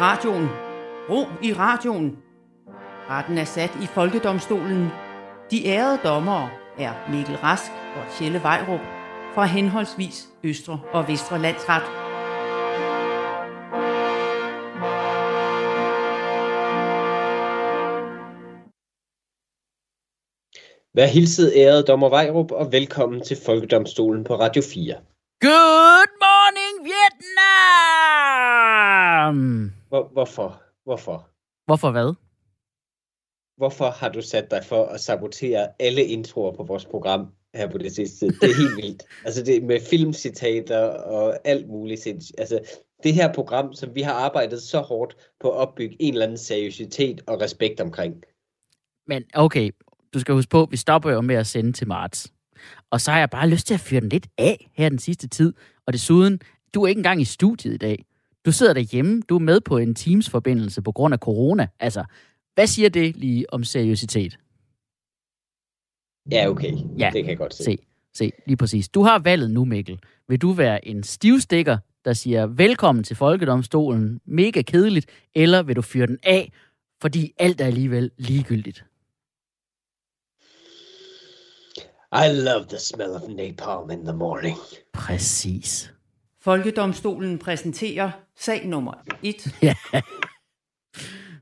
radioen. Ro i radioen. Retten er sat i Folkedomstolen. De ærede dommere er Mikkel Rask og Tjelle Vejrup fra henholdsvis Østre og Vestre Landsret. Vær hilset ærede dommer Vejrup, og velkommen til Folkedomstolen på Radio 4. Good morning, Vietnam! Hvor, hvorfor? Hvorfor? Hvorfor hvad? Hvorfor har du sat dig for at sabotere alle introer på vores program her på det sidste tid? Det er helt vildt. Altså det med filmcitater og alt muligt. Altså det her program, som vi har arbejdet så hårdt på at opbygge en eller anden seriøsitet og respekt omkring. Men okay, du skal huske på, vi stopper jo med at sende til marts. Og så har jeg bare lyst til at fyre den lidt af her den sidste tid. Og desuden, du er ikke engang i studiet i dag. Du sidder derhjemme, du er med på en Teams-forbindelse på grund af corona. Altså, hvad siger det lige om seriøsitet? Ja, okay. Ja. Det kan jeg godt se. Se, se, lige præcis. Du har valget nu, Mikkel. Vil du være en stivstikker, der siger velkommen til Folkedomstolen, mega kedeligt, eller vil du fyre den af, fordi alt er alligevel ligegyldigt? I love the smell of napalm in the morning. Præcis. Folkedomstolen præsenterer sag nummer 1. Ja.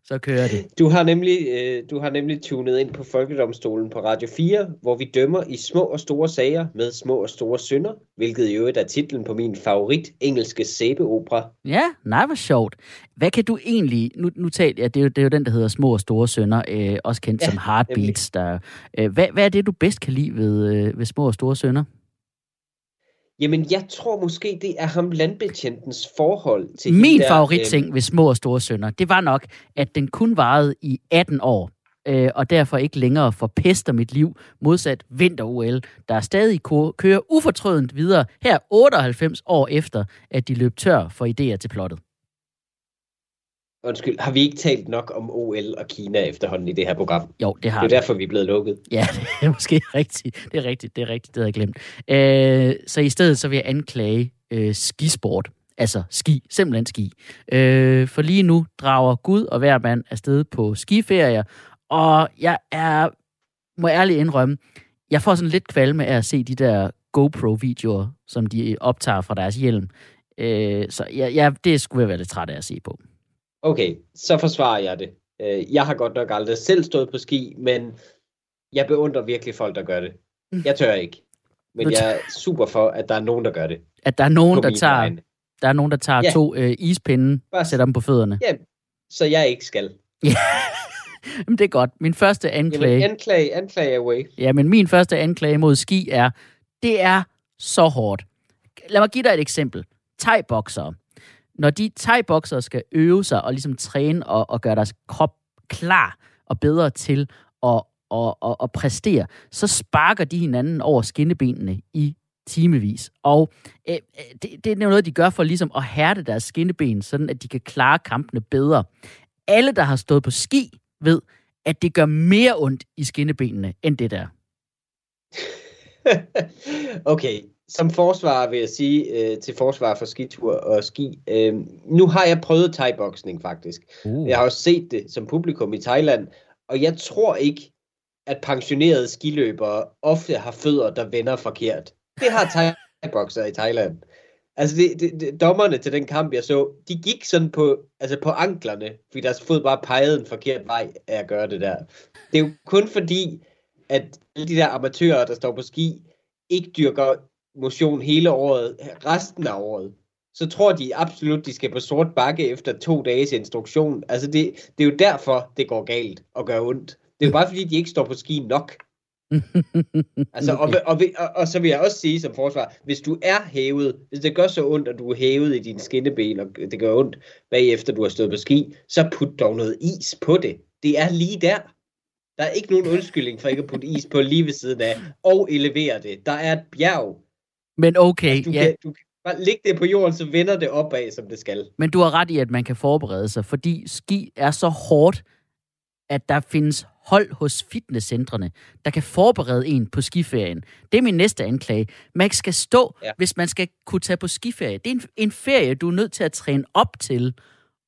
Så kører det. Du har nemlig, øh, du har nemlig tunet ind på Folkedomstolen på Radio 4, hvor vi dømmer i små og store sager med små og store synder, hvilket i øvrigt er titlen på min favorit engelske sæbeopera. Ja, nej, hvor sjovt. Hvad kan du egentlig... Nu, nu taler jeg, det er, jo, det er jo den, der hedder Små og Store Sønder, øh, også kendt Ja, som Heartbeats. Der, øh, hvad, hvad er det, du bedst kan lide ved, øh, ved Små og Store Sønder? Jamen, jeg tror måske, det er ham landbetjentens forhold til Min der, favoritting ved Små og Store Sønder, det var nok, at den kun varede i 18 år, øh, og derfor ikke længere forpester mit liv, modsat vinter-OL, der stadig kører ufortrødent videre her 98 år efter, at de løb tør for idéer til plottet. Undskyld, har vi ikke talt nok om OL og Kina efterhånden i det her program? Jo, det har Det er vi. derfor, vi er blevet lukket. Ja, det er måske rigtigt. Det er rigtigt, det er rigtigt, det havde jeg glemt. Øh, så i stedet så vil jeg anklage øh, skisport. Altså ski, simpelthen ski. Øh, for lige nu drager Gud og hver mand afsted på skiferier, og jeg er, må ærligt indrømme, jeg får sådan lidt kvalme af at se de der GoPro-videoer, som de optager fra deres hjelm. Øh, så jeg, jeg, det skulle jeg være lidt træt af at se på. Okay, så forsvarer jeg det. Øh, Jeg har godt nok aldrig selv stået på ski, men jeg beundrer virkelig folk, der gør det. Jeg tør ikke. Men jeg er super for, at der er nogen, der gør det. At der er nogen, der tager, vegne. der er nogen, der tager Ja. to øh, ispinde Bare- og sætter dem på fødderne. Ja, så jeg ikke skal. Jamen, det er godt. Min første anklage... Jamen, anklage, anklage away. Ja, men min første anklage mod ski er, det er så hårdt. Lad mig give dig et eksempel. Thai-boksere. Når de thai skal øve sig og ligesom træne og, og gøre deres krop klar og bedre til at, og, og, og præstere, så sparker de hinanden over skinnebenene i timevis. Og øh, øh, det, det er noget, de gør for ligesom at hærde deres skinneben, sådan at de kan klare kampene bedre. Alle, der har stået på ski, ved, at det gør mere ondt i skinnebenene, end det der. okay, som forsvar vil jeg sige øh, til forsvar for skitur og ski. Øh, nu har jeg prøvet thai-boksning faktisk. Uh. Jeg har også set det som publikum i Thailand, og jeg tror ikke, at pensionerede skiløbere ofte har fødder, der vender forkert. Det har thai-boksere i Thailand. Altså, det, det, det, dommerne til den kamp, jeg så, de gik sådan på, altså på anklerne, fordi deres fod bare pegede en forkert vej af at gøre det der. Det er jo kun fordi, at alle de der amatører, der står på ski, ikke dyrker motion hele året, resten af året. Så tror de absolut, de skal på sort bakke efter to dages instruktion. Altså, det, det er jo derfor, det går galt og gør ondt. Det er jo bare fordi, de ikke står på ski nok. Altså, og, og, og, og så vil jeg også sige som forsvar, hvis du er hævet, hvis det gør så ondt, at du er hævet i dine skinneben, og det gør ondt bagefter du har stået på ski, så put dog noget is på det. Det er lige der. Der er ikke nogen undskyldning for ikke at putte is på lige ved siden af, og elevere det. Der er et bjerg. Men okay, Du, ja, kan, du kan bare lægge det på jorden, så vender det opad, som det skal. men du har ret i, at man kan forberede sig, fordi ski er så hårdt, at der findes hold hos fitnesscentrene, der kan forberede en på skiferien. Det er min næste anklage. Man skal stå, ja. Ja. hvis man skal kunne tage på skiferie. Det er en, en ferie, du er nødt til at træne op til,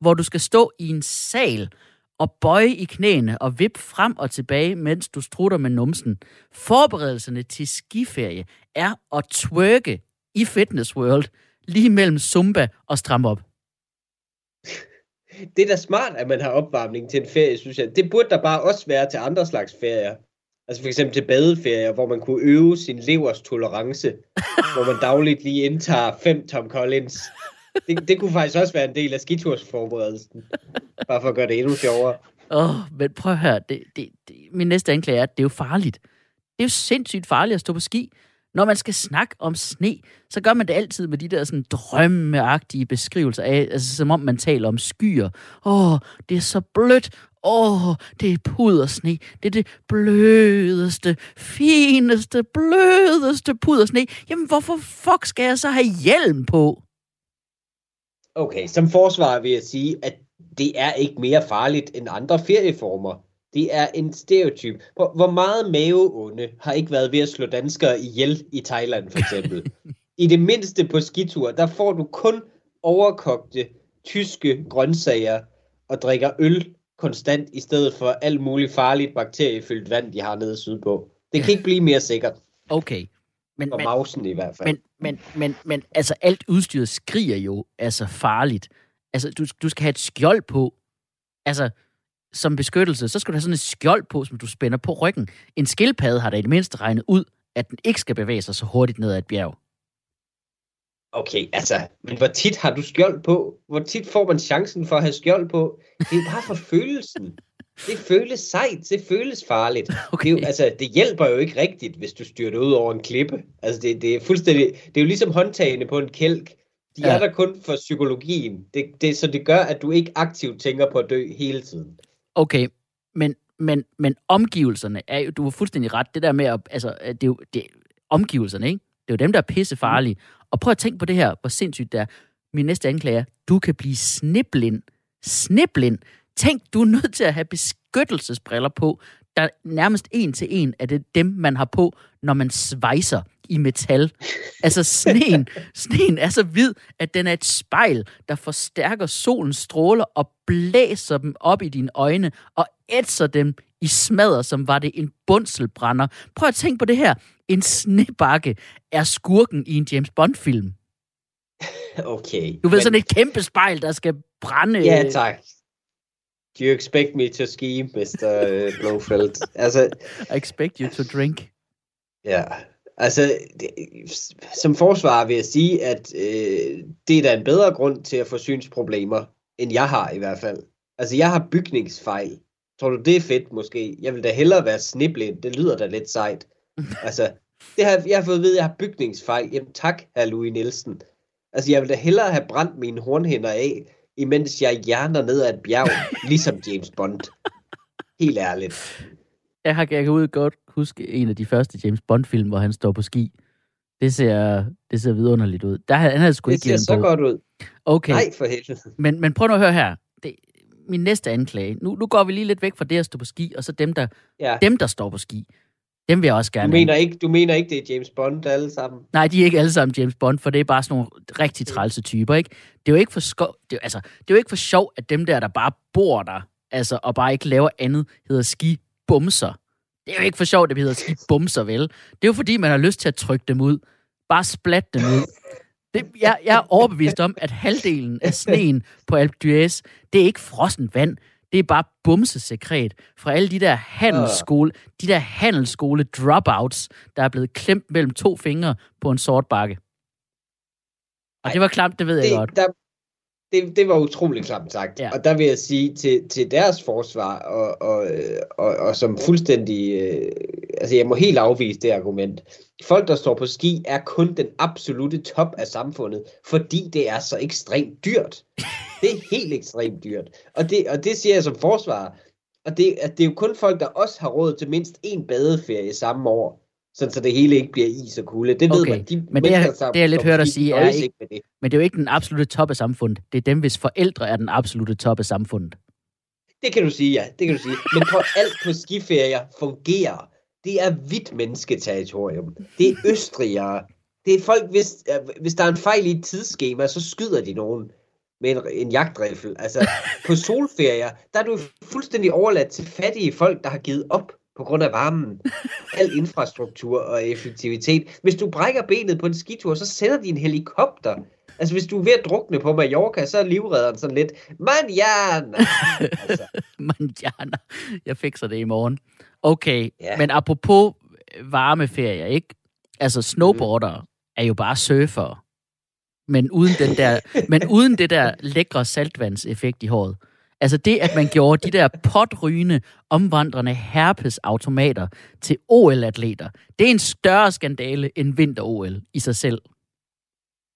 hvor du skal stå i en sal og bøje i knæene og vip frem og tilbage, mens du strutter med numsen. Forberedelserne til skiferie er at twerke i Fitness World, lige mellem Zumba og stram op. Det er da smart, at man har opvarmning til en ferie, synes jeg. Det burde der bare også være til andre slags ferier. Altså for eksempel til badeferier, hvor man kunne øve sin levers tolerance, hvor man dagligt lige indtager 5 Tom Collins. Det, det kunne faktisk også være en del af skitursforberedelsen. Bare for at gøre det endnu sjovere. Åh, oh, men prøv at høre. Det, det, det, min næste anklage er, at det er jo farligt. Det er jo sindssygt farligt at stå på ski. Når man skal snakke om sne, så gør man det altid med de der sådan drømmeagtige beskrivelser af, altså som om man taler om skyer. Åh, oh, det er så blødt. Åh, oh, det er pudersne. Det er det blødeste, fineste, blødeste pudersne. Jamen, hvorfor fuck skal jeg så have hjelm på? Okay, som forsvar vil jeg sige, at det er ikke mere farligt end andre ferieformer. Det er en stereotyp. Hvor, hvor meget maveonde har ikke været ved at slå danskere ihjel i Thailand, for eksempel? I det mindste på skitur, der får du kun overkogte tyske grøntsager og drikker øl konstant, i stedet for alt muligt farligt bakteriefyldt vand, de har nede sydpå. Det kan ikke blive mere sikkert. Okay. Men, men, mausen i hvert fald. men, men, men, men altså, alt udstyret skriger jo altså farligt. Altså, du, du skal have et skjold på. Altså, som beskyttelse, så skal du have sådan et skjold på, som du spænder på ryggen. En skildpadde har da i det mindste regnet ud, at den ikke skal bevæge sig så hurtigt ned ad et bjerg. Okay, altså, men hvor tit har du skjold på? Hvor tit får man chancen for at have skjold på? Det er bare for følelsen. Det føles sejt, det føles farligt. Okay. Det, er jo, altså, det hjælper jo ikke rigtigt, hvis du styrter ud over en klippe. Altså, det, det er fuldstændig, det er jo ligesom håndtagene på en kælk. De Ja. er der kun for psykologien. Det, det, så det gør, at du ikke aktivt tænker på at dø hele tiden. Okay, men, men, men omgivelserne er jo, du har fuldstændig ret, det der med, at, altså, det er jo det, omgivelserne, ikke? Det er jo dem, der er pissefarlige. Og prøv at tænke på det her, hvor sindssygt det er. Min næste anklage er, du kan blive sniblind. Sniblind. Tænk, du er nødt til at have beskyttelsesbriller på, der nærmest en til en er det dem, man har på, når man svejser i metal. Altså sneen, sneen er så hvid, at den er et spejl, der forstærker solens stråler og blæser dem op i dine øjne og ætser dem i smadder, som var det en bundselbrænder. Prøv at tænke på det her. En snebakke er skurken i en James Bond-film. Okay. Du ved, sådan et kæmpe spejl, der skal brænde... Ja, tak. Do you expect me to ski, Mr. øh, Blofeld? altså, I expect you to drink. Ja, altså det, som forsvar vil jeg sige, at øh, det er da en bedre grund til at få synsproblemer, end jeg har i hvert fald. Altså jeg har bygningsfejl. Tror du det er fedt måske? Jeg vil da hellere være sniblind. Det lyder da lidt sejt. Altså, det har, jeg har fået at vide, at jeg har bygningsfejl. Jamen tak, herr Louis Nielsen. Altså jeg vil da hellere have brændt mine hornhænder af, imens jeg hjerner ned ad et bjerg, ligesom James Bond. Helt ærligt. Jeg, har, jeg kan ud godt huske en af de første James Bond-film, hvor han står på ski. Det ser, det ser vidunderligt ud. Der, han havde sgu Det ikke ser så på. godt ud. Okay, Nej, for helvede. men, men prøv nu at høre her. Det, min næste anklage. Nu, nu går vi lige lidt væk fra det at stå på ski, og så dem, der, Ja. dem, der står på ski. Dem vil jeg også Du gerne mener, ikke, du mener ikke, det er James Bond alle sammen? Nej, de er ikke alle sammen James Bond, for det er bare sådan nogle rigtig trælse typer, ikke? Det er jo ikke for, sko- det er, altså, det er jo ikke for sjov, at dem der, der bare bor der, altså, og bare ikke laver andet, hedder ski-bumser. Det er jo ikke for sjov, at det hedder ski-bumser, vel? Det er jo fordi, man har lyst til at trykke dem ud. Bare splat dem ud. Det, jeg, jeg er overbevist om, at halvdelen af sneen på Alpe d'Huez, det er ikke frossen vand. Det er bare bumsesekret fra alle de der handelsskole, de der handelsskole dropouts, der er blevet klemt mellem to fingre på en sort bakke. Og Ej, det var klamt, det ved jeg godt. Det, der, det, det var utroligt klamt sagt. Ja. Og der vil jeg sige til, til deres forsvar, og, og, og, og som fuldstændig... Øh, altså, jeg må helt afvise det argument. Folk, der står på ski, er kun den absolute top af samfundet, fordi det er så ekstremt dyrt. Det er helt ekstremt dyrt. Og det, og det siger jeg som forsvar. Og det, at det er jo kun folk, der også har råd til mindst en badeferie samme år, sådan så det hele ikke bliver is og kulde. Det ved Okay, man. De men det, mennesker, der det, jeg lidt hørt ski, sige, er ikke- med det. Men det er jo ikke den absolute top af samfundet. Det er dem, hvis forældre er den absolute top af samfundet. Det kan du sige, ja. Det kan du sige. Men på alt på skiferier fungerer. Det er hvidt mennesketerritorium. Det er østrigere. Det er folk, hvis, hvis der er en fejl i et tidsskema, så skyder de nogen. med en, en jagtriffel. Altså, på solferier, der er du fuldstændig overladt til fattige folk, der har givet op på grund af varmen. Al infrastruktur og effektivitet. Hvis du brækker benet på en skitur, så sender de en helikopter. Altså, hvis du er ved at drukne på Mallorca, så er livredderen sådan lidt, manjana! Altså, Manjana. Jeg fikser det i morgen. Okay, Ja. men apropos varmeferier, ikke? Altså, snowboarder er jo bare surfer. Men uden, den der, men uden det der lækre saltvandseffekt i håret. Altså det, at man gjorde de der potrygende, omvandrende herpesautomater til OL-atleter, det er en større skandale end vinter-OL i sig selv.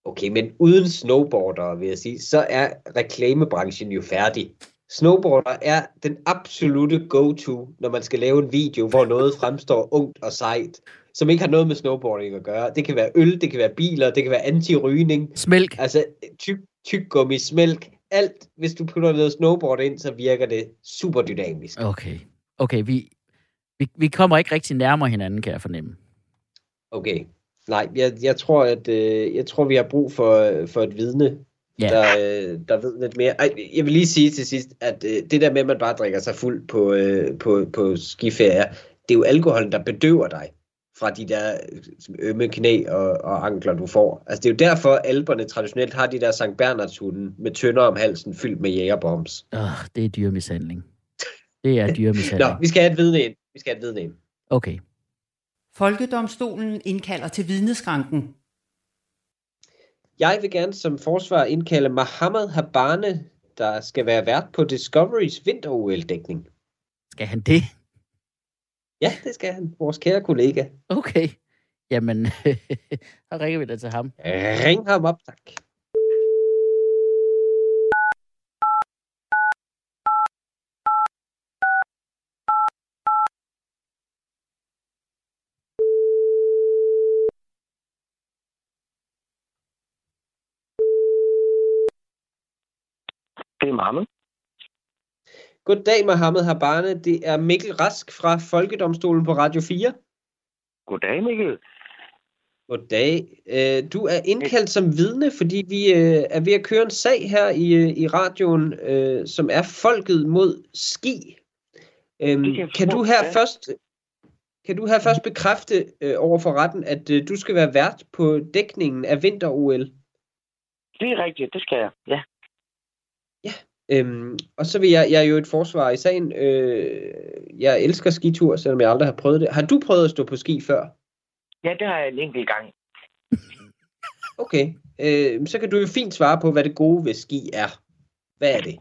Okay, men uden snowboarder, vil jeg sige, så er reklamebranchen jo færdig. Snowboarder er den absolute go-to, når man skal lave en video, hvor noget fremstår ungt og sejt, som ikke har noget med snowboarding at gøre. Det kan være øl, det kan være biler, det kan være anti-rygning, Smælk. altså tyk, tyggummi, smælk, alt. Hvis du putter noget snowboard ind, så virker det super dynamisk. Okay. Okay, vi, vi, vi kommer ikke rigtig nærmere hinanden, kan jeg fornemme. Okay. Nej, jeg, jeg tror, at øh, jeg tror, vi har brug for, for et vidne, Ja. der, øh, der ved lidt mere. Ej, jeg vil lige sige til sidst, at øh, det der med, at man bare drikker sig fuld på, øh, på, på skiferier, det er jo alkoholen, der bedøver dig fra de der øh, ømme knæ og, og ankler, du får. Altså, det er jo derfor, alberne traditionelt har de der Sankt Bernards hunde med tønder om halsen fyldt med jægerbombs. Oh, det er dyremishandling. Det er Nå, dyremishandling. vi skal have et vidne ind. Vi skal have et vidne ind. Okay. Folkedomstolen indkalder til vidneskranken. Jeg vil gerne som forsvar indkalde Mohammed Habane, der skal være vært på Discoverys vinter-OL-dækning. Skal han det? Ja, det skal han. Vores kære kollega. Okay. Jamen, så ringer vi da til ham. Ring ham op, tak. Det er Mohammed. Goddag, Mohammed Habane. Det er Mikkel Rask fra Folkedomstolen på Radio 4. Goddag, Mikkel. Goddag. Øh, Du er indkaldt som vidne, fordi vi øh, er ved at køre en sag her i, øh, i radioen, som er Folket mod ski. Øhm, kan du her først kan du her først bekræfte over for retten, at du skal være vært på dækningen af vinter-OL? Det er rigtigt, det skal jeg. Ja. Øhm, og så vil jeg, jeg er jo et forsvar i sagen. Øh, jeg elsker skitur, selvom jeg aldrig har prøvet det. Har du prøvet at stå på ski før? ja, det har jeg en enkelt gang. Okay, øh, så kan du jo fint svare på, hvad det gode ved ski er. Hvad er det?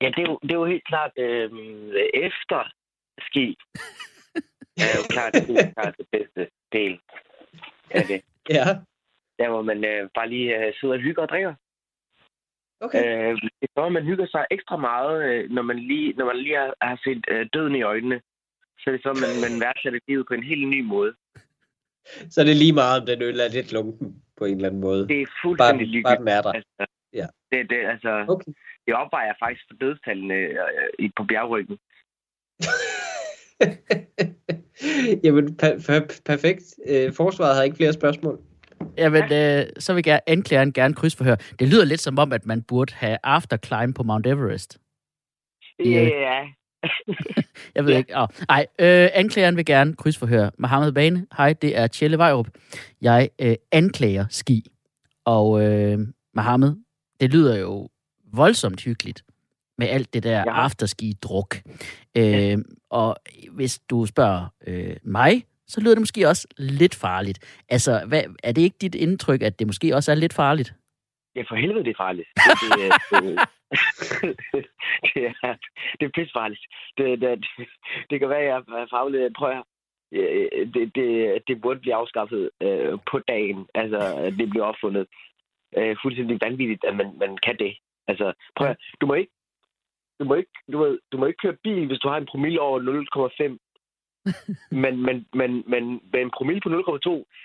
Ja, det er jo, det er jo helt klart øh, efter ski. er jo klart, det er klart det bedste del af det. Ja, Der hvor man øh, bare lige øh, sidder og hygger og drikker. Okay. Øh, det er, man hygger sig ekstra meget, øh, når man lige, når man lige har, har set øh, døden i øjnene. Så er det så, man, man værdsætter livet på en helt ny måde. Så er det lige meget, om den øl er lidt lunken på en eller anden måde. Det er Bare, fuldstændig bare ligegyldigt. den er der. Altså, Ja. det, det, altså, Okay. det opvejer faktisk for dødstallene øh, på bjergryggen. Jamen, per- per- perfekt. Øh, forsvaret har ikke flere spørgsmål. Jamen, øh, så vil jeg anklageren gerne krydsforhøre. Det lyder lidt som om, at man burde have afterclimb på Mount Everest. Ja. Ja, Jeg ved Ja. ikke. Oh, nej, øh, anklageren vil gerne krydsforhøre. Mohammed Bane, hej, det er Tjelle Vejrup. Jeg øh, anklager ski. Og øh, Mohammed, det lyder jo voldsomt hyggeligt med alt det der Ja. afterski-druk. Øh, og hvis du spørger øh, mig, så lyder det måske også lidt farligt. Altså, hvad, er det ikke dit indtryk, at det måske også er lidt farligt? ja, for helvede, det er farligt. Det, det, det, det, er, det er pissefarligt. Det, det, det kan være, at jeg er faglig. Prøv at. Øh, det, det, det burde blive afskaffet øh, på dagen. Altså, det bliver opfundet. Øh, fuldstændig vanvittigt, at man, man kan det. Altså, prøv at, du må ikke du må ikke, du må, du må ikke køre bil, hvis du har en promille over 0,5. men, men, men, men med en promille på 0,2,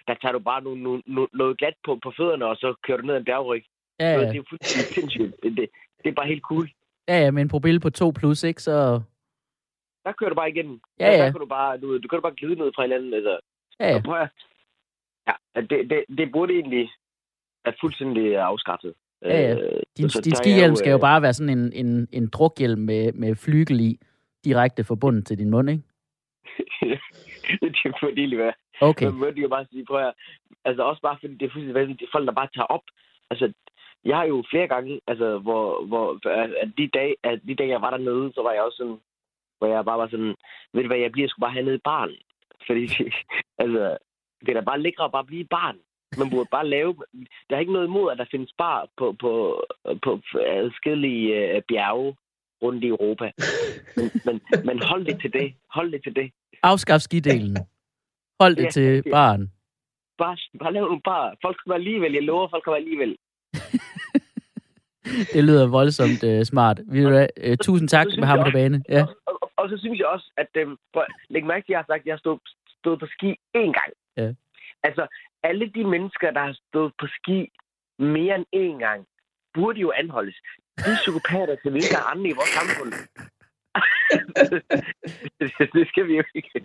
der tager du bare noget, noget, noget glat på, på fødderne, og så kører du ned ad en bjergryg. Ja, Ja. Det er jo fuldstændig sindssygt. Det, det, er bare helt cool. ja, ja med en promille på 2 plus, ikke? Så Der kører du bare igennem. Ja, ja. Der kan du bare, du, du kan du bare glide ned fra hinanden. Altså. ja, ja. Prøv at, ja, det, det, det burde egentlig være fuldstændig afskaffet. Ja, ja. Øh, Din, så din skihjelm skal jo øh, bare være sådan en, en, en drukhjelm med, med flygel i, direkte forbundet til din mund, ikke? det er fordi, det være. Okay. Men må de jo bare sige, prøv at, altså også bare fordi det er fuldstændig det er folk, der bare tager op. Altså, jeg har jo flere gange, altså, hvor, hvor at de, dage, at de dage, jeg var dernede, så var jeg også sådan, hvor jeg bare var sådan, ved du hvad, jeg bliver sgu bare hernede i barn. Fordi, altså, det er da bare lækkere at bare blive barn. Man burde bare lave... Der er ikke noget imod, at der findes bar på, på, på adskillige øh, bjerge rundt i Europa. Men, men, men hold det til det. Hold det til det. Afskaf skidelen. Hold det Ja, til ja. barn. Bare, bare lav nogle bar. Folk kommer alligevel. Jeg lover, folk kommer alligevel. Det lyder voldsomt uh, smart. Du hvad? Uh, tusind tak med ham på bane. Ja. Og, og, og, og, så synes jeg også, at... Øhm, prøv, at- læg mærke til, at jeg har sagt, at jeg har stået, stået på ski én gang. Ja. Altså, alle de mennesker, der har stået på ski mere end én gang, burde jo anholdes. De er psykopater til hvilke andre i vores samfund. det skal vi jo ikke. Øh,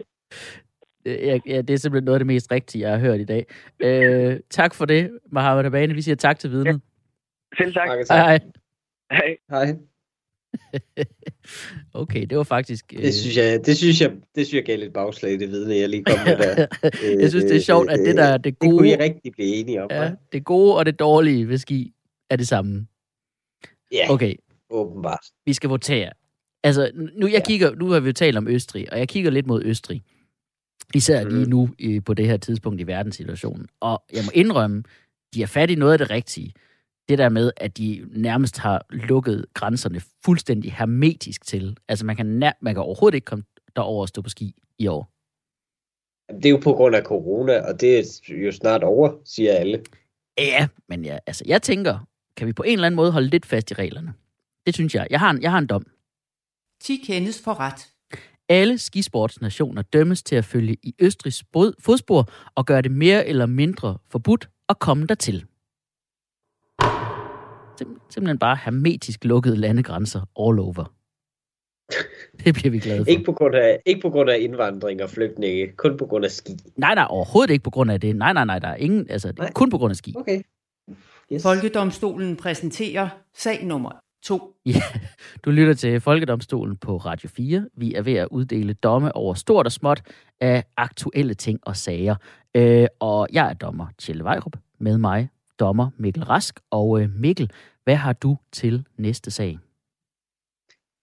Ja, ja, det er simpelthen noget af det mest rigtige, jeg har hørt i dag. Uh, tak for det, Mohammed Abane. Vi siger tak til vidnet. Selv tak. Hej, tak. hej. Hej. Hej. Okay, det var faktisk... øh, Det synes jeg, det synes jeg, det synes jeg gav lidt bagslag, det vidne, jeg lige kom med der. jeg synes, det er sjovt, at det der er det Det kunne I gode, rigtig blive enige om, ja, ja. det gode og det dårlige ved ski er det samme. Ja, Okay, åbenbart. vi skal votere. Altså, nu, jeg Ja. kigger, nu har vi jo talt om Østrig, og jeg kigger lidt mod Østrig. Især lige Mhm. nu øh, på det her tidspunkt i verdenssituationen. Og jeg må indrømme, de er fat i noget af det rigtige. Det der med, at de nærmest har lukket grænserne fuldstændig hermetisk til. Altså, man kan, nær, man kan overhovedet ikke komme derover og stå på ski i år. Det er jo på grund af corona, og det er jo snart over, siger alle. Ja, men ja, altså, jeg tænker, kan vi på en eller anden måde holde lidt fast i reglerne? Det synes jeg. Jeg har en, jeg har en dom. 10 kendes for ret. Alle skisportsnationer dømmes til at følge i Østrigs fodspor og gøre det mere eller mindre forbudt at komme dertil. Sim- simpelthen bare hermetisk lukkede landegrænser all over. Det bliver vi glade for. Ikke på, grund af, ikke på grund af indvandring og flygtninge, kun på grund af ski. Nej, nej, overhovedet ikke på grund af det. Nej, nej, nej, der er ingen, altså, det er Nej. kun på grund af ski. Okay. Yes. Folkedomstolen præsenterer sag nummer 2. Ja, du lytter til Folkedomstolen på Radio 4. Vi er ved at uddele domme over stort og småt af aktuelle ting og sager. Øh, og jeg er dommer Tjelle Vejrup. Med mig dommer Mikkel Rask. Og øh, Mikkel, hvad har du til næste sag?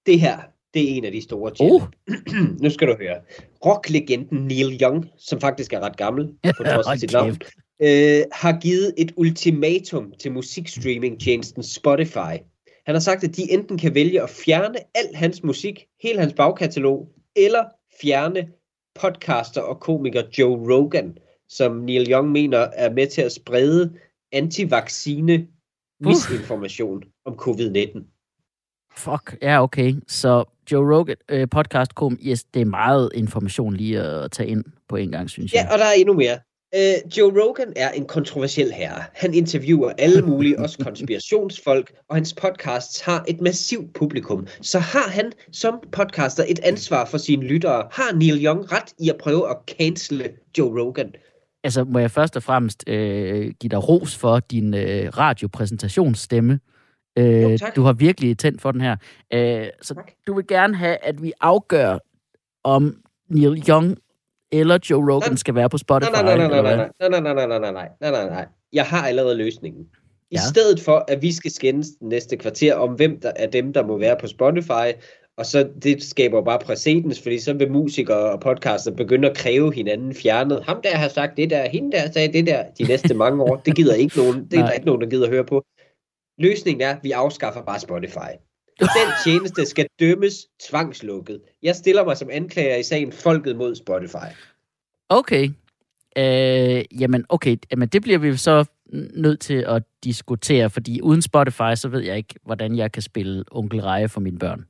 Det her, det er en af de store tjener. Oh, nu skal du høre. Rocklegenden Neil Young, som faktisk er ret gammel, på trods af sit navn. Øh, har givet et ultimatum til musikstreaming-tjenesten Spotify. Han har sagt, at de enten kan vælge at fjerne al hans musik, hele hans bagkatalog, eller fjerne podcaster og komiker Joe Rogan, som Neil Young mener er med til at sprede antivaccine misinformation om covid-19. fuck, ja okay. Så Joe Rogan øh, podcast kom, yes, det er meget information lige at tage ind på en gang, synes jeg. Ja, og der er endnu mere. Uh, Joe Rogan er en kontroversiel herre. Han interviewer alle mulige, også konspirationsfolk, og hans podcasts har et massivt publikum. Så har han som podcaster et ansvar for sine lyttere. Har Neil Young ret i at prøve at cancele Joe Rogan? Altså, må jeg først og fremmest øh, give dig ros for din øh, radiopræsentationsstemme. Øh, Jo, tak. Du har virkelig tændt for den her. Øh, så Tak. du vil gerne have, at vi afgør, om Neil Young eller Joe Rogan Nej. skal være på Spotify. Nej, nej, nej, nej, nej, nej, nej, nej, nej, nej, nej, nej, nej, nej. Jeg har allerede løsningen. I Ja. stedet for, at vi skal skændes næste kvarter om, hvem der er dem, der må være på Spotify, og så det skaber bare præcedens, fordi så vil musikere og podcaster begynde at kræve hinanden fjernet. Ham der har sagt det der, hende der sagde det der de næste mange år. Det gider ikke nogen, det er der ikke nogen, der gider at høre på. Løsningen er, at vi afskaffer bare Spotify. Den tjeneste skal dømmes tvangslukket. Jeg stiller mig som anklager i sagen Folket mod Spotify. Okay. Øh, jamen, okay. Jamen, det bliver vi så nødt til at diskutere, fordi uden Spotify, så ved jeg ikke, hvordan jeg kan spille Onkel Reje for mine børn.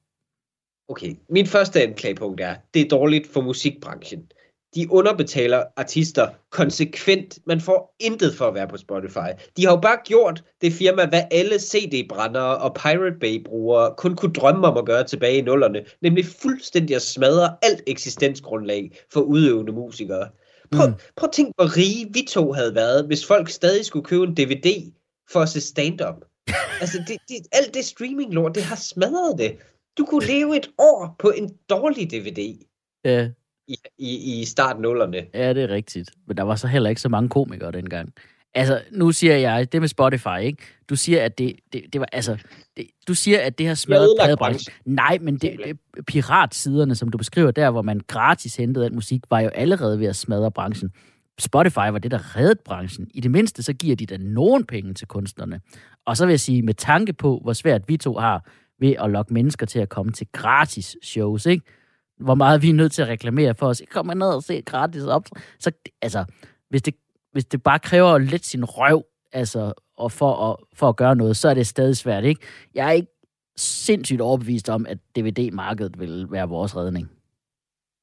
Okay, min første anklagepunkt er, det er dårligt for musikbranchen. De underbetaler artister konsekvent. Man får intet for at være på Spotify. De har jo bare gjort det firma, hvad alle CD-brændere og Pirate Bay-brugere kun kunne drømme om at gøre tilbage i nullerne. Nemlig fuldstændig at smadre alt eksistensgrundlag for udøvende musikere. Prøv, Mm. prøv at tænke, hvor rige vi to havde været, hvis folk stadig skulle købe en DVD for at se stand-up. Altså, det, det, alt det streaming-lort, det har smadret det. Du kunne leve et år på en dårlig DVD Ja, i, i, i start nullerne. ja, det er rigtigt. Men der var så heller ikke så mange komikere dengang. Altså, nu siger jeg, det med Spotify, ikke? Du siger, at det, det, det var, altså, det, du siger, at det har smadret pladebranchen. Nej, men det, det, piratsiderne, som du beskriver der, hvor man gratis hentede al musik, var jo allerede ved at smadre branchen. Spotify var det, der reddede branchen. I det mindste, så giver de da nogen penge til kunstnerne. Og så vil jeg sige, med tanke på, hvor svært vi to har ved at lokke mennesker til at komme til gratis shows, ikke? Hvor meget vi er nødt til at reklamere for os. Kom ned og se gratis op. Så altså, hvis det, hvis det bare kræver lidt sin røv, altså, og for at, for at gøre noget, så er det stadig svært, ikke? Jeg er ikke sindssygt overbevist om, at DVD-markedet vil være vores redning.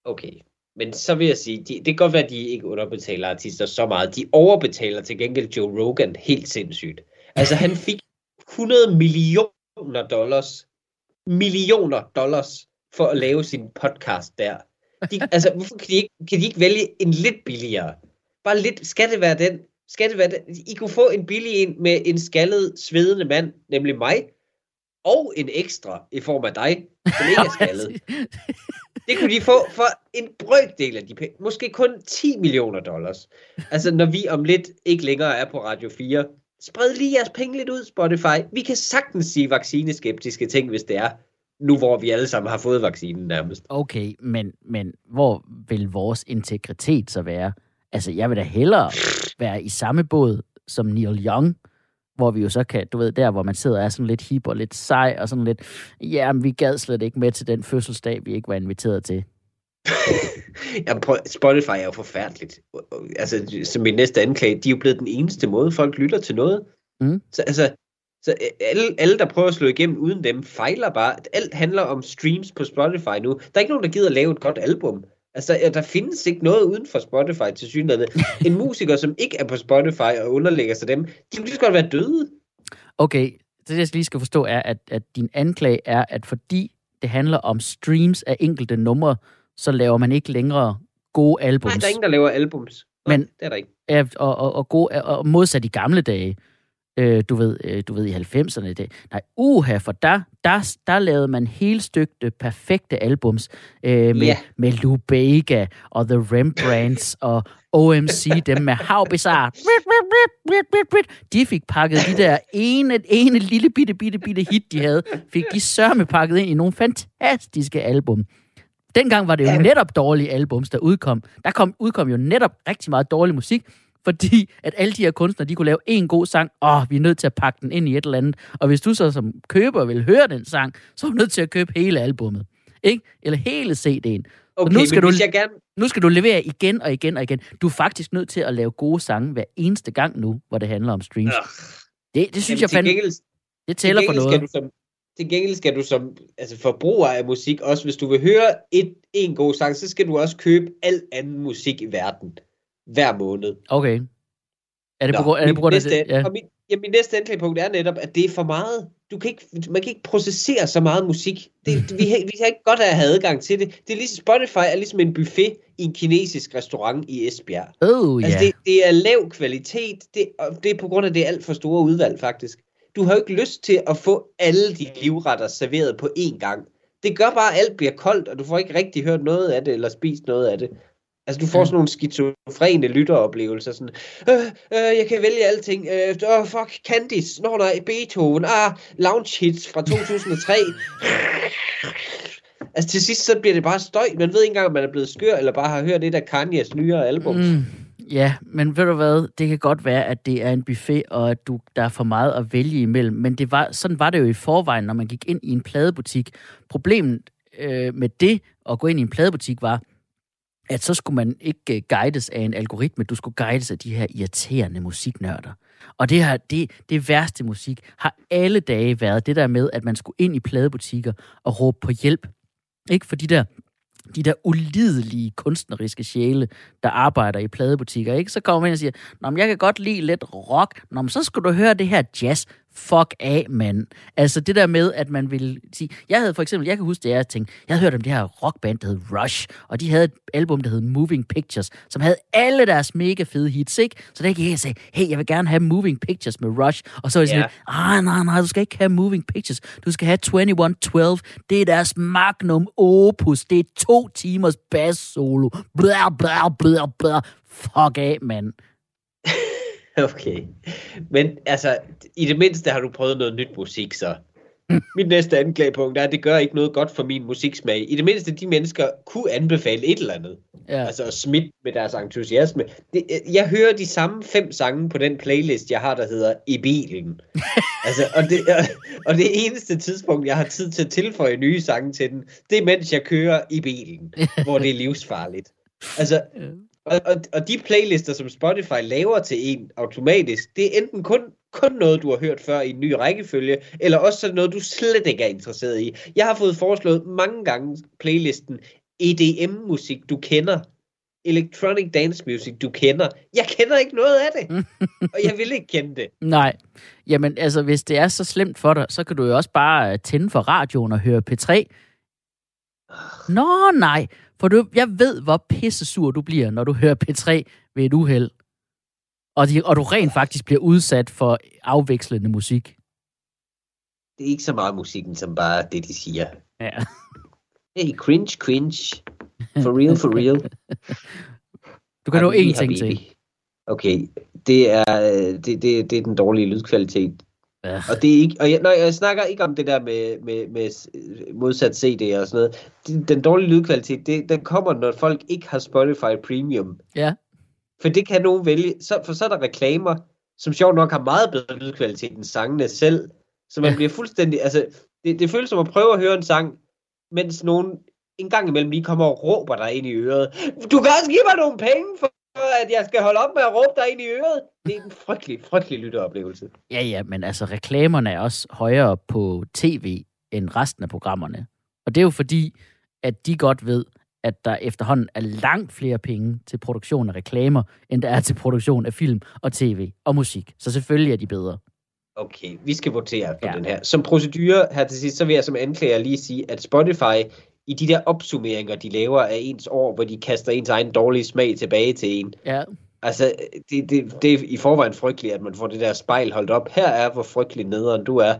Okay. Men så vil jeg sige, de, det kan godt være, at de ikke underbetaler artister så meget. De overbetaler til gengæld Joe Rogan helt sindssygt. Altså, han fik 100 millioner dollars. Millioner dollars for at lave sin podcast der. De, altså, hvorfor kan de, ikke, kan de ikke vælge en lidt billigere? Bare lidt, skal det være den? Skal det være den? I kunne få en billig en med en skaldet, svedende mand, nemlig mig, og en ekstra i form af dig, som ikke er skaldet. Det kunne de få for en brøkdel af de penge. Måske kun 10 millioner dollars. Altså, når vi om lidt ikke længere er på Radio 4. Spred lige jeres penge lidt ud, Spotify. Vi kan sagtens sige vaccineskeptiske ting, hvis det er. Nu hvor vi alle sammen har fået vaccinen nærmest. Okay, men, men hvor vil vores integritet så være? Altså, jeg vil da hellere være i samme båd som Neil Young, hvor vi jo så kan, du ved, der hvor man sidder og er sådan lidt hip og lidt sej, og sådan lidt, ja, men vi gad slet ikke med til den fødselsdag, vi ikke var inviteret til. Ja, prøv, Spotify er jo forfærdeligt. Altså, som min næste anklage, de er jo blevet den eneste måde, folk lytter til noget. Mm. Så altså, så alle, alle, der prøver at slå igennem uden dem, fejler bare. Alt handler om streams på Spotify nu. Der er ikke nogen, der gider at lave et godt album. Altså, der findes ikke noget uden for Spotify til synligheden. En musiker, som ikke er på Spotify og underlægger sig dem, de kunne lige så godt være døde. Okay, det jeg lige skal forstå er, at, at din anklage er, at fordi det handler om streams af enkelte numre, så laver man ikke længere gode albums. Nej, der er ingen, der laver albums. Nej, Men- det er der ikke. Ja, og, og, og, gode, og modsat i gamle dage, øh, du, ved, øh, du ved, i 90'erne. Det, nej, uha, for der, der, der lavede man helstøgte, perfekte albums øh, med, Ja. med Lou Bega og The Rembrandts og OMC, dem med How Bizarre. De fik pakket de der ene, ene lille bitte, bitte, bitte hit, de havde, fik de sørme pakket ind i nogle fantastiske album. Dengang var det jo netop dårlige albums, der udkom. Der kom, udkom jo netop rigtig meget dårlig musik, fordi at alle de her kunstnere, de kunne lave en god sang, åh, vi er nødt til at pakke den ind i et eller andet. Og hvis du så som køber vil høre den sang, så er du nødt til at købe hele albummet. Ikke? Eller hele CD'en. Okay, nu nu skal du- jeg gerne... Nu skal du levere igen og igen og igen. Du er faktisk nødt til at lave gode sange hver eneste gang nu, hvor det handler om streams. Øh, Det, det synes jamen, jeg fandme, gengæld, det tæller for noget. Skal du som, til gengæld skal du som altså forbruger af musik, også hvis du vil høre et, en god sang, så skal du også købe al anden musik i verden. Hver måned. Okay. Er det på, Nå, grund- er det på grund af det? Ja. og min, ja, min næste anklagepunkt er netop, at det er for meget. Du kan ikke, man kan ikke processere så meget musik. Det, vi, har, vi har ikke godt af at have adgang til det. det er ligesom, Spotify er ligesom en buffet i en kinesisk restaurant i Esbjerg. Oh, Altså, det, det er lav kvalitet, det, og det er på grund af det alt for store udvalg, faktisk. Du har jo ikke lyst til at få alle de livretter serveret på én gang. Det gør bare, at alt bliver koldt, og du får ikke rigtig hørt noget af det, eller spist noget af det. Altså, du får sådan nogle skizofrene lytteroplevelser, sådan, øh, øh, jeg kan vælge alting, øh, oh, fuck, Candice, nå nej, Beethoven, ah, lounge hits fra 2003. altså, til sidst, så bliver det bare støj. Man ved ikke engang, om man er blevet skør, eller bare har hørt det der Kanye's nyere album. Mm, ja, men ved du hvad, det kan godt være, at det er en buffet, og at du, der er for meget at vælge imellem, men det var, sådan var det jo i forvejen, når man gik ind i en pladebutik. Problemet øh, med det at gå ind i en pladebutik var, at så skulle man ikke øh, guides af en algoritme, du skulle guides af de her irriterende musiknørder. Og det her, det, det værste musik har alle dage været det der med, at man skulle ind i pladebutikker og råbe på hjælp. Ikke for de der de der ulidelige kunstneriske sjæle, der arbejder i pladebutikker, ikke? Så kommer man ind og siger, Nå, men jeg kan godt lide lidt rock. Nå, men så skal du høre det her jazz. Fuck af, mand. Altså det der med, at man vil sige... Jeg havde for eksempel, jeg kan huske det, jeg tænkte, jeg havde hørt om det her rockband, der hed Rush, og de havde et album, der hed Moving Pictures, som havde alle deres mega fede hits, ikke? Så der gik jeg og sagde, hey, jeg vil gerne have Moving Pictures med Rush. Og så var jeg sådan, Ja. ah, nej, nej, du skal ikke have Moving Pictures. Du skal have 2112. Det er deres magnum opus. Det er to timers bass solo. Blah, blah, blah, blah. Fuck af, mand. Okay. Men altså, i det mindste har du prøvet noget nyt musik, så. Mit næste anklagepunkt er, at det gør ikke noget godt for min musiksmag. I det mindste, de mennesker kunne anbefale et eller andet. Ja. Altså at smitte med deres entusiasme. Det, jeg hører de samme fem sange på den playlist, jeg har, der hedder I bilen. altså, og, det, og det eneste tidspunkt, jeg har tid til at tilføje nye sange til den, det er mens jeg kører i bilen, hvor det er livsfarligt. Altså, og, og, og de playlister, som Spotify laver til en automatisk, det er enten kun, kun noget, du har hørt før i en ny rækkefølge, eller også så noget, du slet ikke er interesseret i. Jeg har fået foreslået mange gange playlisten EDM-musik, du kender. Electronic Dance Music, du kender. Jeg kender ikke noget af det, og jeg vil ikke kende det. Nej. Jamen, altså, hvis det er så slemt for dig, så kan du jo også bare tænde for radioen og høre P3. Nå, nej. For du, jeg ved, hvor pissesur du bliver, når du hører P3 ved et uheld. Og, de, og du rent faktisk bliver udsat for afvekslende musik. Det er ikke så meget musikken, som bare det, de siger. Ja. Hey, cringe, cringe. For real, for real. Du kan nå én ting til. Okay, det er, øh, det, det, det er den dårlige lydkvalitet. Ja. Og det er ikke, og jeg, nej, jeg snakker ikke om det der med, med, med modsat CD og sådan noget. Den, den dårlige lydkvalitet, det, den kommer, når folk ikke har Spotify Premium. Ja. For det kan nogen vælge. Så, for så er der reklamer, som sjovt nok har meget bedre lydkvalitet end sangene selv. Så man Ja. bliver fuldstændig, altså, det, det føles som at prøve at høre en sang, mens nogen en gang imellem lige kommer og råber dig ind i øret. Du kan også give mig nogle penge for, at jeg skal holde op med at råbe dig ind i øret. Det er en frygtelig, frygtelig lytteoplevelse. Ja, ja, men altså reklamerne er også højere på tv end resten af programmerne. Og det er jo fordi, at de godt ved, at der efterhånden er langt flere penge til produktion af reklamer, end der er til produktion af film og tv og musik. Så selvfølgelig er de bedre. Okay, vi skal votere på Ja. den her. Som procedure her til sidst, så vil jeg som anklager lige sige, at Spotify i de der opsummeringer, de laver af ens år, hvor de kaster ens egen dårlige smag tilbage til en. Ja, Altså, det, det, det er i forvejen frygteligt, at man får det der spejl holdt op. Her er, hvor frygtelig nederen du er.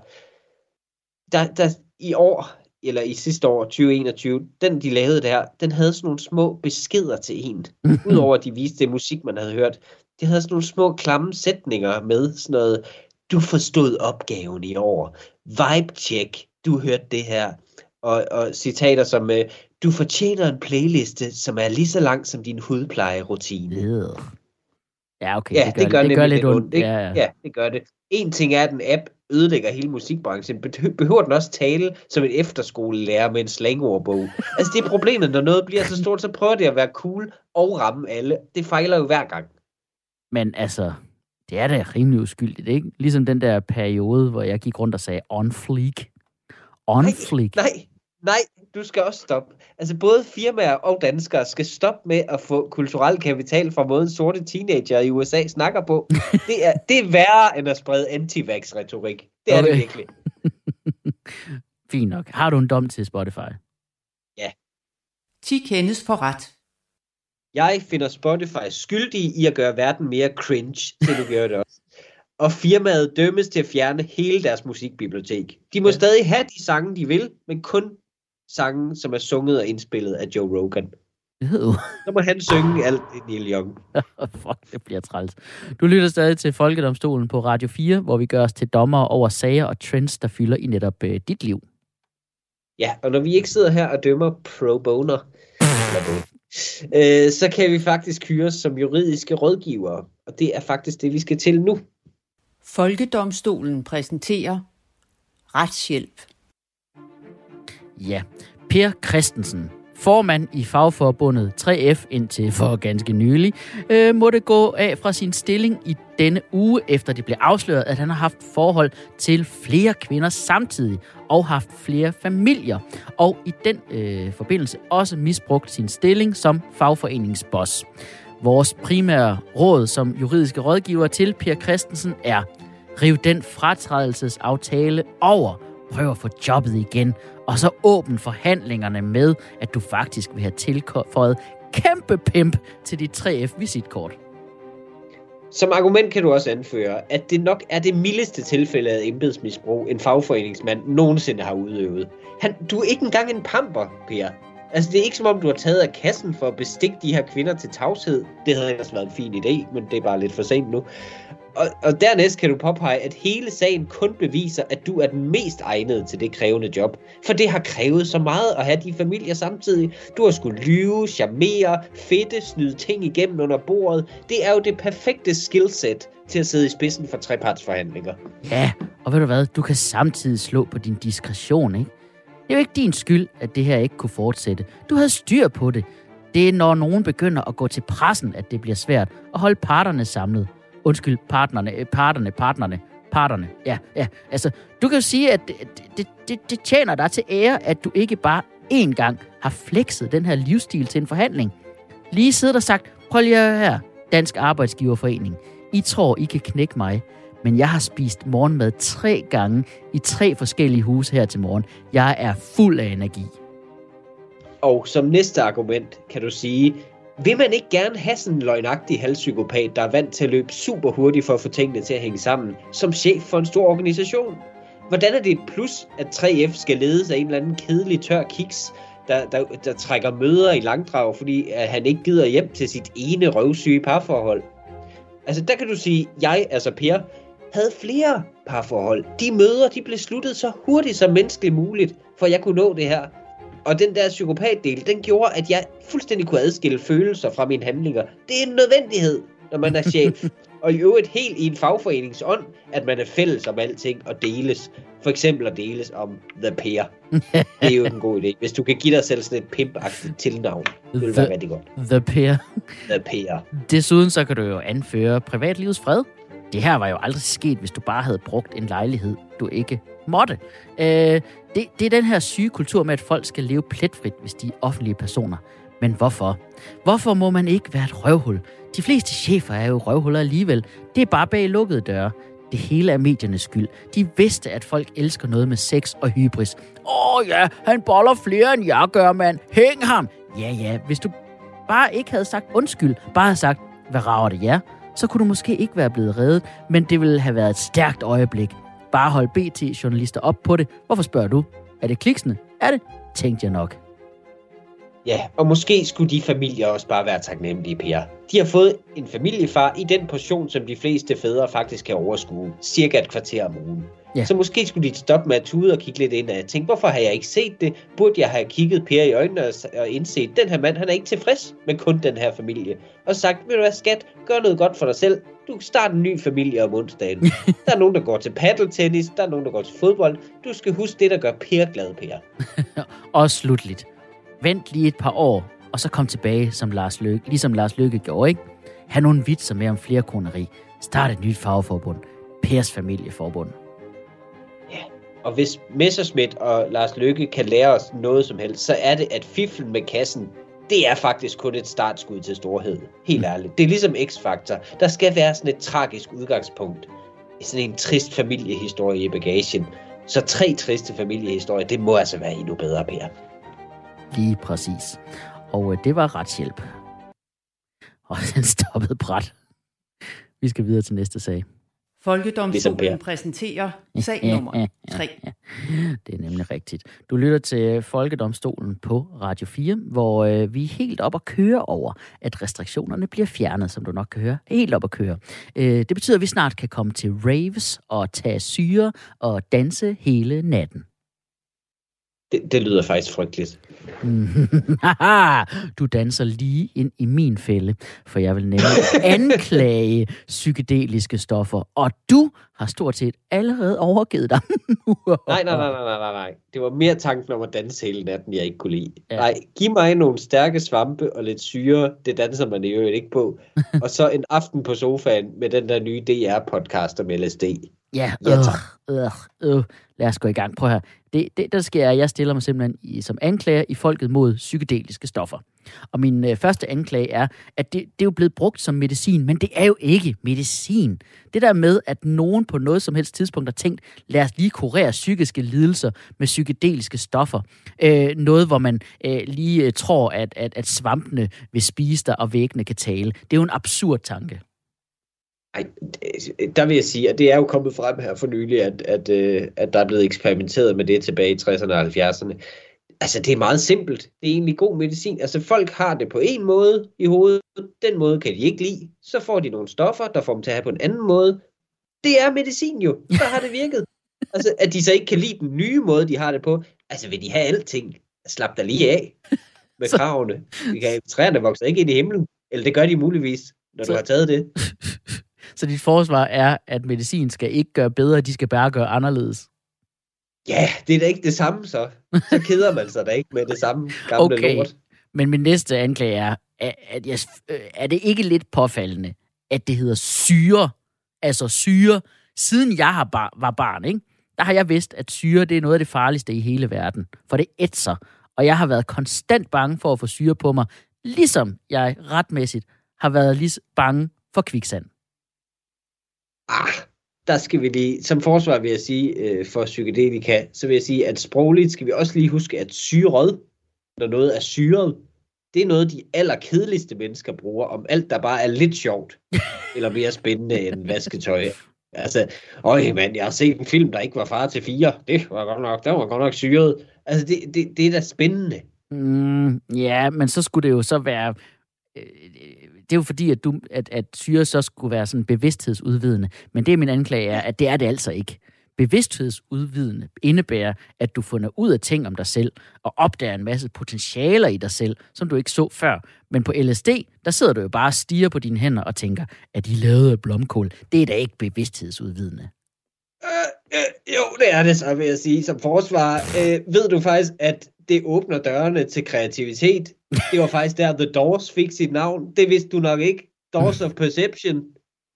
Der, der, I år, eller i sidste år, 2021, den de lavede der, den havde sådan nogle små beskeder til en. Udover at de viste det musik, man havde hørt. Det havde sådan nogle små klamme sætninger med sådan noget, du forstod opgaven i år. Vibe check, du hørte det her. Og, og citater som, øh, du fortjener en playliste, som er lige så lang som din hudplejerutine. Ja, okay. Ja, det gør, det gør, det, det gør lidt ondt. ikke? Ja, ja. ja, det gør det. En ting er, at en app ødelægger hele musikbranchen. Behø- Behøver den også tale som en efterskolelærer med en slangordbog? Altså, det er problemet, når noget bliver så stort, så prøver det at være cool og ramme alle. Det fejler jo hver gang. Men altså, det er da rimelig uskyldigt, ikke? Ligesom den der periode, hvor jeg gik rundt og sagde on fleek. On Nej, fleek. Nej, nej, du skal også stoppe. Altså, både firmaer og danskere skal stoppe med at få kulturel kapital fra måden sorte teenager i USA snakker på. Det er, det er værre end at sprede anti-vax-retorik. Det er okay. det virkelig. Fint nok. Har du en dom til Spotify? 10 kendes for ret. Jeg finder Spotify skyldig i at gøre verden mere cringe, til du gør det også. Og firmaet dømmes til at fjerne hele deres musikbibliotek. De må Ja. ja. stadig have de sange, de vil, men kun sange, som er sunget og indspillet af Joe Rogan. Øh, Så må han synge alt det Neil Young. Fuck, det bliver træls. Du lytter stadig til Folkedomstolen på Radio 4, hvor vi gør os til dommer over sager og trends, der fylder i netop øh, dit liv. Ja, og når vi ikke sidder her og dømmer pro boner, øh, så kan vi faktisk hyres som juridiske rådgivere. Og det er faktisk det, vi skal til nu. Folkedomstolen præsenterer retshjælp. Ja, Per Christensen, formand i fagforbundet 3F indtil for ganske nylig, øh, måtte gå af fra sin stilling i denne uge, efter det blev afsløret, at han har haft forhold til flere kvinder samtidig og haft flere familier, og i den øh, forbindelse også misbrugt sin stilling som fagforeningsboss. Vores primære råd som juridiske rådgiver til Per Christensen er Riv den fratrædelsesaftale over. Prøv at få jobbet igen. Og så åbn forhandlingerne med, at du faktisk vil have tilføjet kæmpe pimp til dit 3F-visitkort. Som argument kan du også anføre, at det nok er det mildeste tilfælde af embedsmisbrug, en fagforeningsmand nogensinde har udøvet. Han, du er ikke engang en pamper, Per. Altså, det er ikke som om, du har taget af kassen for at bestikke de her kvinder til tavshed. Det havde ellers været en fin idé, men det er bare lidt for sent nu. Og, og dernæst kan du påpege, at hele sagen kun beviser, at du er den mest egnede til det krævende job. For det har krævet så meget at have de familier samtidig. Du har skulle lyve, charmere, fedte, snyde ting igennem under bordet. Det er jo det perfekte skillset til at sidde i spidsen for trepartsforhandlinger. Ja, og ved du hvad, du kan samtidig slå på din diskretion, ikke? Det er jo ikke din skyld, at det her ikke kunne fortsætte. Du havde styr på det. Det er, når nogen begynder at gå til pressen, at det bliver svært at holde parterne samlet. Undskyld, partnerne, øh, parterne, partnerne, parterne. Ja, ja. Altså, du kan jo sige, at det, det, det, det tjener dig til ære, at du ikke bare én gang har flexet den her livsstil til en forhandling. Lige siddet og sagt, prøv lige her, Dansk Arbejdsgiverforening. I tror, I kan knække mig men jeg har spist morgenmad tre gange i tre forskellige huse her til morgen. Jeg er fuld af energi. Og som næste argument kan du sige, vil man ikke gerne have sådan en løgnagtig halvpsykopat, der er vant til at løbe super hurtigt for at få tingene til at hænge sammen, som chef for en stor organisation? Hvordan er det et plus, at 3F skal ledes af en eller anden kedelig tør kiks, der, der, der trækker møder i langdrag, fordi at han ikke gider hjem til sit ene røvsyge parforhold? Altså der kan du sige, jeg, altså Per, havde flere parforhold. De møder, de blev sluttet så hurtigt som menneskeligt muligt, for jeg kunne nå det her. Og den der psykopatdel, den gjorde, at jeg fuldstændig kunne adskille følelser fra mine handlinger. Det er en nødvendighed, når man er chef. og i øvrigt helt i en fagforeningsånd, at man er fælles om alting og deles. For eksempel at deles om The Peer. det er jo en god idé. Hvis du kan give dig selv sådan et pimp-agtigt tilnavn, det vil være rigtig godt. The Peer. The Peer. Desuden så kan du jo anføre privatlivets fred. Det her var jo aldrig sket, hvis du bare havde brugt en lejlighed, du ikke måtte. Øh, det, det er den her syge kultur med, at folk skal leve pletfrit, hvis de er offentlige personer. Men hvorfor? Hvorfor må man ikke være et røvhul? De fleste chefer er jo røvhuller alligevel. Det er bare bag lukkede døre. Det hele er mediernes skyld. De vidste, at folk elsker noget med sex og hybris. Åh oh, ja, han boller flere end jeg gør, mand. Hæng ham! Ja, ja, hvis du bare ikke havde sagt undskyld, bare havde sagt, hvad rager det jer? så kunne du måske ikke være blevet reddet, men det ville have været et stærkt øjeblik. Bare hold BT-journalister op på det. Hvorfor spørger du? Er det kliksende? Er det? Tænkte jeg nok. Ja, og måske skulle de familier også bare være taknemmelige, Per. De har fået en familiefar i den portion, som de fleste fædre faktisk kan overskue. Cirka et kvarter om ugen. Ja. Så måske skulle de stoppe med at tude og kigge lidt ind og tænke, hvorfor har jeg ikke set det? Burde jeg have kigget Per i øjnene og indset, den her mand, han er ikke tilfreds med kun den her familie. Og sagt, ved du hvad skat, gør noget godt for dig selv. Du starter en ny familie om onsdagen. der er nogen, der går til paddeltennis, der er nogen, der går til fodbold. Du skal huske det, der gør Per glad, Per. og slutligt. Vent lige et par år, og så kom tilbage, som Lars Løkke, ligesom Lars Løkke gjorde, ikke? Ha' nogle vitser med om flere koneri. Start et nyt fagforbund. Pers familieforbund. Ja, og hvis Messerschmidt og Lars Løkke kan lære os noget som helst, så er det, at fiflen med kassen, det er faktisk kun et startskud til storhed. Helt ærligt. Det er ligesom X-Factor. Der skal være sådan et tragisk udgangspunkt. Sådan en trist familiehistorie i bagagen. Så tre triste familiehistorier, det må altså være endnu bedre, Per. Lige præcis. Og øh, det var retshjælp. Og den stoppede bræt. Vi skal videre til næste sag. Folkedomstolen præsenterer sag nummer 3. Det er nemlig rigtigt. Du lytter til Folkedomstolen på Radio 4, hvor øh, vi er helt op at køre over, at restriktionerne bliver fjernet, som du nok kan høre. Helt op at køre. Øh, det betyder, at vi snart kan komme til raves og tage syre og danse hele natten. Det, det lyder faktisk frygteligt. du danser lige ind i min fælde, for jeg vil nemlig anklage psykedeliske stoffer, og du har stort set allerede overgivet dig. nej, nej, nej, nej, nej, nej. Det var mere tanken om at danse hele natten, jeg ikke kunne lide. Ja. Nej, giv mig nogle stærke svampe og lidt syre, det danser man i øvrigt ikke på. og så en aften på sofaen med den der nye DR-podcast om LSD. Ja, Ja, øh, tak. øh, øh. Lad os gå i gang. Prøv her. Det, det, der sker, er, at jeg stiller mig simpelthen i, som anklager i folket mod psykedeliske stoffer. Og min øh, første anklage er, at det, det er jo blevet brugt som medicin, men det er jo ikke medicin. Det der med, at nogen på noget som helst tidspunkt har tænkt, lad os lige kurere psykiske lidelser med psykedeliske stoffer. Øh, noget, hvor man øh, lige øh, tror, at, at, at svampene vil spise dig, og væggene kan tale. Det er jo en absurd tanke. Ej, der vil jeg sige, at det er jo kommet frem her for nylig, at, at, øh, at der er blevet eksperimenteret med det tilbage i 60'erne og 70'erne. Altså, det er meget simpelt. Det er egentlig god medicin. Altså, folk har det på en måde i hovedet. Den måde kan de ikke lide. Så får de nogle stoffer, der får dem til at have på en anden måde. Det er medicin jo. Så har det virket. Altså, at de så ikke kan lide den nye måde, de har det på. Altså, vil de have alting? Slap dig lige af med kravene. Kan, træerne vokser ikke ind i himlen. Eller det gør de muligvis, når Så- du har taget det. Så dit forsvar er, at medicin skal ikke gøre bedre, de skal bare gøre anderledes. Ja, det er da ikke det samme så. Så keder man sig da ikke med det samme gamle Okay. lort. Men min næste anklage er, at, jeg, øh, er det ikke lidt påfaldende, at det hedder syre? Altså syre. Siden jeg har bar, var barn, ikke? der har jeg vidst, at syre det er noget af det farligste i hele verden. For det ætser. Og jeg har været konstant bange for at få syre på mig, ligesom jeg retmæssigt har været lige bange for kviksand. Ah, der skal vi lige, som forsvar vil jeg sige, øh, for psykedelika, så vil jeg sige, at sprogligt skal vi også lige huske, at syret, når noget er syret, det er noget, de allerkedeligste mennesker bruger om alt, der bare er lidt sjovt, eller mere spændende end vasketøj. Altså, øj mand, jeg har set en film, der ikke var far til fire. Det var godt nok, der var godt nok syret. Altså, det, det, det er da spændende. Mm, ja, men så skulle det jo så være... øh, det er jo fordi, at, du, at, at syre så skulle være sådan bevidsthedsudvidende. Men det er min anklage er, at det er det altså ikke. Bevidsthedsudvidende indebærer, at du finder ud af ting om dig selv, og opdager en masse potentialer i dig selv, som du ikke så før. Men på LSD, der sidder du jo bare og stiger på dine hænder og tænker, at de lavede af blomkål. Det er da ikke bevidsthedsudvidende. Øh, øh, jo, det er det så, vil jeg sige. Som forsvar øh, ved du faktisk, at det åbner dørene til kreativitet. Det var faktisk der, The Doors fik sit navn. Det vidste du nok ikke. Doors of Perception.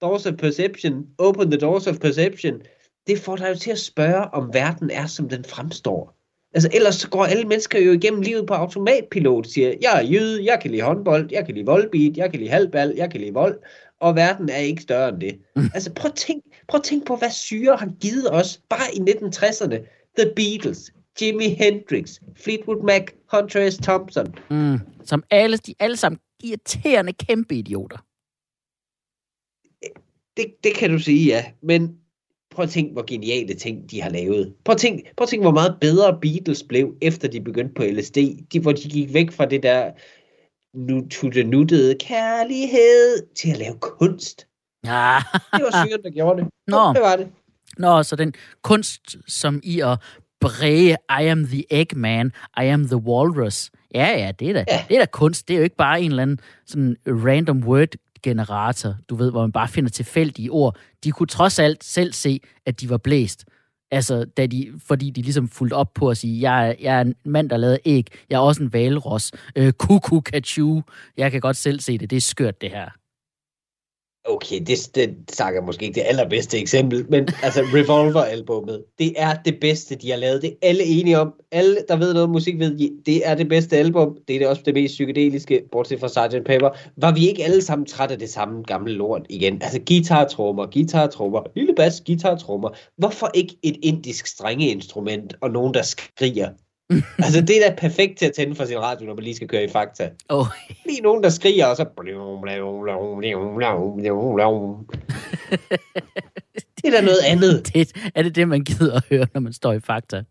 Doors of Perception. Open the Doors of Perception. Det får dig jo til at spørge, om verden er, som den fremstår. Altså, ellers så går alle mennesker jo igennem livet på automatpilot, siger, jeg er jøde, jeg kan lide håndbold, jeg kan lide voldbeat, jeg kan lide halvbal, jeg kan lide vold, og verden er ikke større end det. Altså, prøv at tænk, prøv at tænk på, hvad syre har givet os, bare i 1960'erne. The Beatles, Jimi Hendrix, Fleetwood Mac, Hunter S. Thompson. Mm. Som alle, de alle sammen irriterende kæmpe idioter. Det, det kan du sige, ja. Men prøv at tænke, hvor geniale ting de har lavet. Prøv at tænke, prøv at tænke hvor meget bedre Beatles blev, efter de begyndte på LSD. De, hvor de gik væk fra det der nu, nuttede kærlighed til at lave kunst. Ja. Det var syren, der gjorde det. Nå. Det var det. Nå, så den kunst, som i at bræge I am the Eggman, I am the Walrus. Ja, ja, det er da, Ja. det er da kunst. Det er jo ikke bare en eller anden sådan random word generator, du ved, hvor man bare finder tilfældige ord. De kunne trods alt selv se, at de var blæst. Altså, da de, fordi de ligesom fulgte op på at sige, jeg jeg er en mand, der lavede æg. Jeg er også en valros. Øh, kuku kachu. Jeg kan godt selv se det. Det er skørt, det her. Okay, det, det snakker måske ikke det allerbedste eksempel, men altså Revolver-albummet, det er det bedste, de har lavet. Det er alle enige om. Alle, der ved noget om musik, ved, det er det bedste album. Det er det også det mest psykedeliske, bortset fra Sgt. Pepper. Var vi ikke alle sammen trætte af det samme gamle lort igen? Altså guitar-trommer, guitar-trommer, lille bas, guitar-trommer. Hvorfor ikke et indisk strengeinstrument og nogen, der skriger? Altså, det er da perfekt til at tænde for sin radio, når man lige skal køre i fakta. Oh, Lige nogen, der skriger, og så... Det er da noget andet. det, er det det, man gider at høre, når man står i fakta?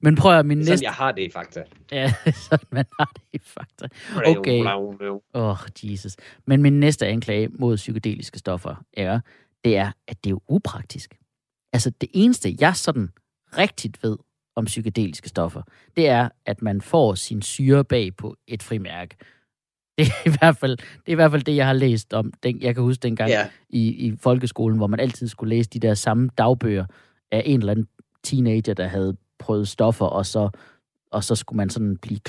Men prøv at min er sådan, næste... jeg har det i fakta. Ja, sådan man har det i fakta. Okay. Åh, oh, Jesus. Men min næste anklage mod psykedeliske stoffer er, det er, at det er upraktisk. Altså, det eneste, jeg sådan rigtigt ved om psykedeliske stoffer, det er, at man får sin syre bag på et frimærke. Det er i hvert fald det, er i hvert fald det jeg har læst om. Den, jeg kan huske dengang Ja. i, i folkeskolen, hvor man altid skulle læse de der samme dagbøger af en eller anden teenager, der havde prøvet stoffer, og så, og så skulle man sådan blive,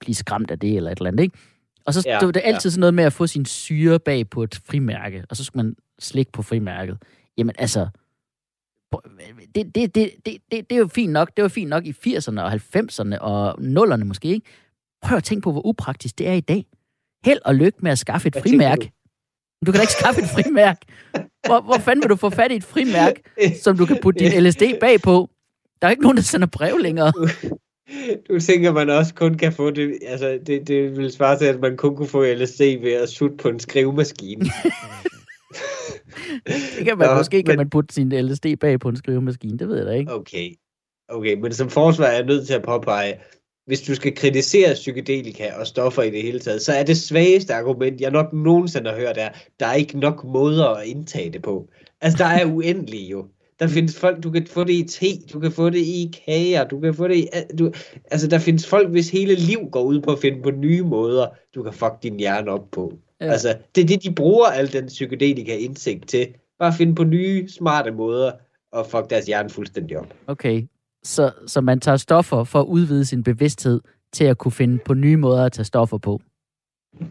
blive skræmt af det, eller et eller andet, ikke? Og så Ja, ja, det var det altid sådan noget med at få sin syre bag på et frimærke, og så skulle man slikke på frimærket. Jamen altså, det, det, det, det, det, det er jo fint nok. Det var fint nok i 80'erne og 90'erne og 0'erne måske, ikke? Prøv at tænke på, hvor upraktisk det er i dag. Held og lykke med at skaffe et Hvad frimærke. Du kan da ikke skaffe et frimærke. Hvor, hvor fanden vil du få fat i et frimærke, som du kan putte din LSD bagpå? Der er ikke nogen, der sender brev længere. Du tænker, man også kun kan få det, altså det, det vil svare til, at man kun kunne få LSD ved at sutte på en skrivemaskine. Det kan man, Nå, måske kan men- man putte sin LSD bag på en skrivemaskine. Det ved jeg da ikke. Okay. Okay, men som forsvar er jeg nødt til at påpege, hvis du skal kritisere psykedelika og stoffer i det hele taget, så er det svageste argument, jeg nok nogensinde har hørt, er, der er ikke nok måder at indtage det på. Altså, der er uendelige jo. Der findes folk, du kan få det i te, du kan få det i kager, du kan få det i... Du, altså, der findes folk, hvis hele liv går ud på at finde på nye måder, du kan fuck din hjerne op på. Ja. Altså, det er det, de bruger al den psykedelika indsigt til. Bare finde på nye, smarte måder og fuck deres hjerne fuldstændig op. Okay. Så, så man tager stoffer for at udvide sin bevidsthed til at kunne finde på nye måder at tage stoffer på.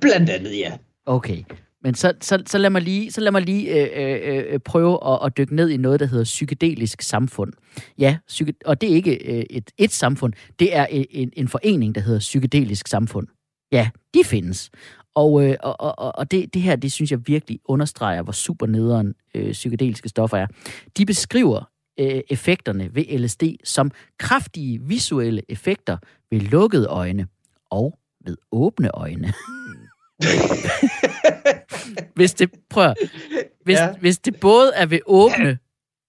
Blandt andet, ja. Okay. Men så, så, så lad mig lige, så lad mig lige øh, øh, øh, prøve at, at dykke ned i noget, der hedder psykedelisk samfund. Ja, psyke, og det er ikke øh, et, et samfund, det er en, en, en forening, der hedder psykedelisk samfund. Ja, de findes. Og, øh, og, og, og det, det her, det synes jeg virkelig understreger, hvor super nederen øh, psykedeliske stoffer er. De beskriver øh, effekterne ved LSD som kraftige visuelle effekter ved lukkede øjne og ved åbne øjne. hvis det, prøv hvis, ja. Hvis det både er ved åbne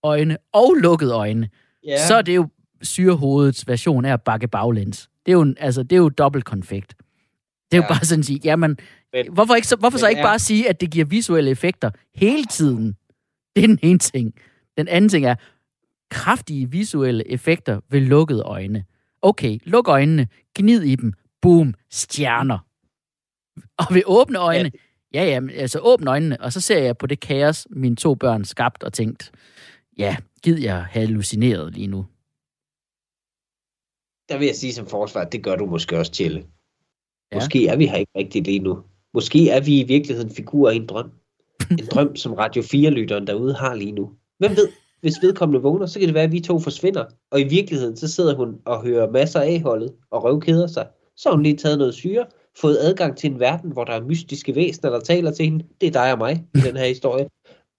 øjne og lukkede øjne, ja. ja. så er det jo syrehovedets version af at bakke baglæns. Det er jo, en- altså, det er jo dobbelt konfekt. Det er jo Ja. bare sådan at sige, jamen, Men- hvorfor, ikke så, hvorfor så men ikke er- bare sige, at det giver visuelle effekter hele tiden? Det er den ene ting. Den anden ting er, kraftige visuelle effekter ved lukkede øjne. Okay, luk øjnene, gnid i dem, boom, stjerner. Og ved åbne øjne, ja, ja, altså åbne øjnene, og så ser jeg på det kaos, mine to børn skabt og tænkt, ja, gid jeg hallucineret lige nu. Der vil jeg sige som forsvar, det gør du måske også, Tjelle. Ja. Måske er vi her ikke rigtigt lige nu. Måske er vi i virkeligheden figurer i en drøm. En drøm, som Radio 4-lytteren derude har lige nu. Hvem ved, hvis vedkommende vågner, så kan det være, at vi to forsvinder. Og i virkeligheden, så sidder hun og hører masser af holdet og røvkeder sig. Så har hun lige taget noget syre, fået adgang til en verden, hvor der er mystiske væsener, der taler til hende. Det er dig og mig i den her historie.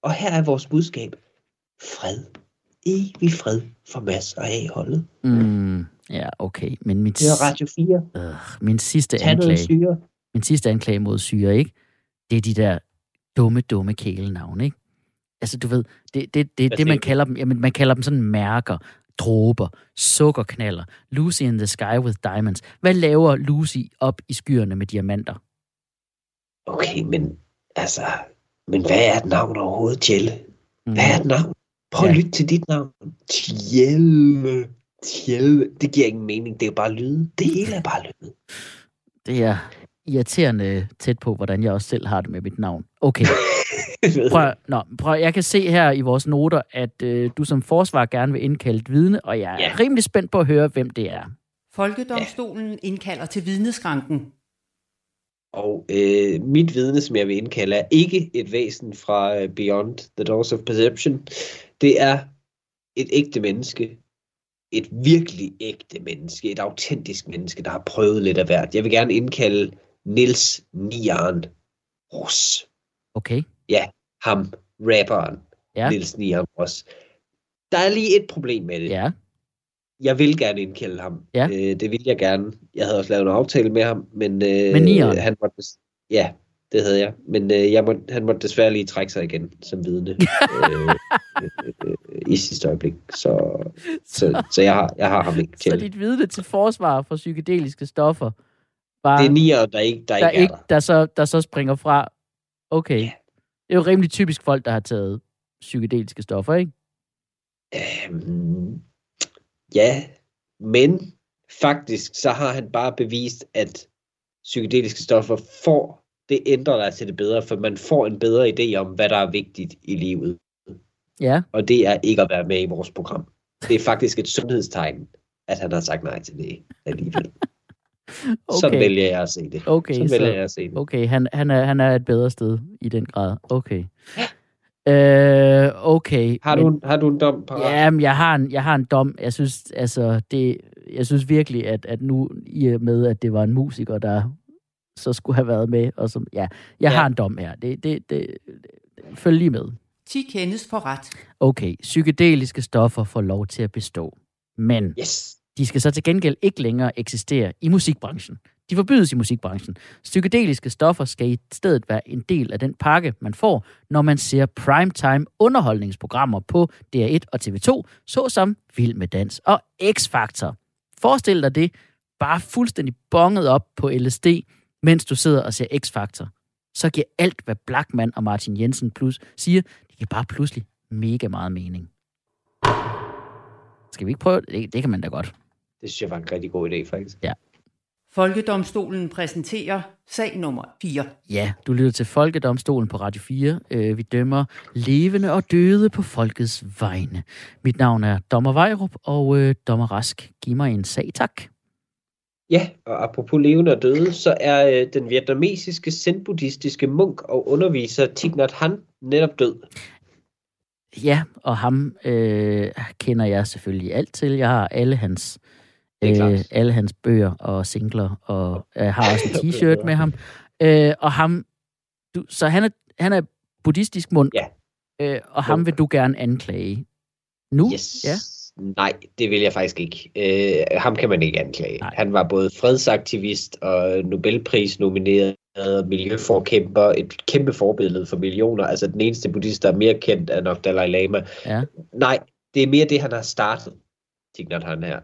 Og her er vores budskab. Fred. Evig fred for Mads og A-holdet. Mm, ja, okay. Men min, Det er Radio 4. øh, min sidste Tag anklage, syre. min sidste anklage mod syre, ikke? Det er de der dumme, dumme kælenavne, ikke? Altså, du ved, det, det, det, det man kalder dem, jamen, man kalder dem sådan mærker, dråber, sukkerknaller, Lucy in the Sky with Diamonds. Hvad laver Lucy op i skyerne med diamanter? Okay, men altså, men hvad er et navn overhovedet, Tjelle? Mm. Hvad er et navn? Prøv at Ja. lytte til dit navn. Tjelle. Tjelle. Det giver ingen mening. Det er jo bare lyde. Det hele er bare lyde. Det er irriterende tæt på, hvordan jeg også selv har det med mit navn. Okay, prøv, at- nå, prøv, jeg kan se her i vores noter, at øh, du som forsvar gerne vil indkalde et vidne, og jeg er Ja. rimelig spændt på at høre, hvem det er. Folkedomstolen indkalder til vidneskranken. Og øh, mit vidne, som jeg vil indkalde, er ikke et væsen fra øh, Beyond the Doors of Perception. Det er et ægte menneske. Et virkelig ægte menneske. Et autentisk menneske, der har prøvet lidt af hvert. Jeg vil gerne indkalde Nils Nian Rus. Okay, ham, rapperen, Ja. ja. Niels Nian Ross. Der er lige et problem med det. ja. Jeg vil gerne indkalde ham. Ja. Øh, det vil jeg gerne. Jeg havde også lavet en aftale med ham, men øh, Med Nian? han måtte, des- ja, det havde jeg. Men øh, jeg må, han måtte desværre lige trække sig igen som vidne øh, øh, øh, i sidste øjeblik. Så, så, så jeg, har, jeg har ham ikke Så til. dit vidne til forsvar for psykedeliske stoffer, bare, Det er nier, der ikke, der der, ikke er ikke, der. der, så, der så springer fra. Okay. Ja. Det er jo rimelig typisk folk, der har taget psykedeliske stoffer, ikke? Øhm, ja, men faktisk så har han bare bevist, at psykedeliske stoffer får, det ændrer dig til det bedre, for man får en bedre idé om, hvad der er vigtigt i livet. Ja. Og det er ikke at være med i vores program. Det er faktisk et sundhedstegn, at han har sagt nej til det alligevel. Okay. Sådan Okay. vælger jeg at se det. Okay, Sådan så- vælger jeg at se det. Okay, han, han, er, han er et bedre sted i den grad. Okay. Øh, okay. Har du, har du en dom på Ja, men jeg har en, jeg har en dom. Jeg synes, altså, det, jeg synes virkelig, at, at nu i og med, at det var en musiker, der så skulle have været med, og som, ja, jeg Ja. har en dom her. Det, det, det, følg lige med. 10 kendes for ret. Okay, psykedeliske stoffer får lov til at bestå. Men Yes. de skal så til gengæld ikke længere eksistere i musikbranchen. De forbydes i musikbranchen. Psykedeliske stoffer skal i stedet være en del af den pakke, man får, når man ser primetime underholdningsprogrammer på DR1 og TV2, såsom Vild med Dans og X-Factor. Forestil dig det, bare fuldstændig bonget op på LSD, mens du sidder og ser X-Factor. Så giver alt, hvad Blackman og Martin Jensen plus siger, det giver bare pludselig mega meget mening. Skal vi ikke prøve? Det, det kan man da godt. Det synes jeg var en rigtig god idé, faktisk. Folkedomstolen præsenterer sag nummer 4. Ja, du lytter til Folkedomstolen på Radio 4. Øh, vi dømmer levende og døde på folkets vegne. Mit navn er Dommer Vejrup, og øh, Dommer Rask, giv mig en sag, tak. Ja, og apropos levende og døde, så er øh, den vietnamesiske zen-buddhistiske munk og underviser Thich Nhat Hanh netop død. Ja, og ham øh, kender jeg selvfølgelig alt til. Jeg har alle hans, øh, alle hans bøger og singler, og jeg har også en t-shirt med ham. Øh, og ham, du, så han er, han er buddhistisk munk, Ja. øh, og ham vil du gerne anklage. Nu? Yes. Ja. Nej, det vil jeg faktisk ikke. Øh, ham kan man ikke anklage. Nej. Han var både fredsaktivist og Nobelpris-nomineret miljøforkæmper, et kæmpe forbillede for millioner. Altså den eneste buddhist, der er mere kendt, er nok Dalai Lama. Ja. Nej, det er mere det, han har startet. Thich Hanh her.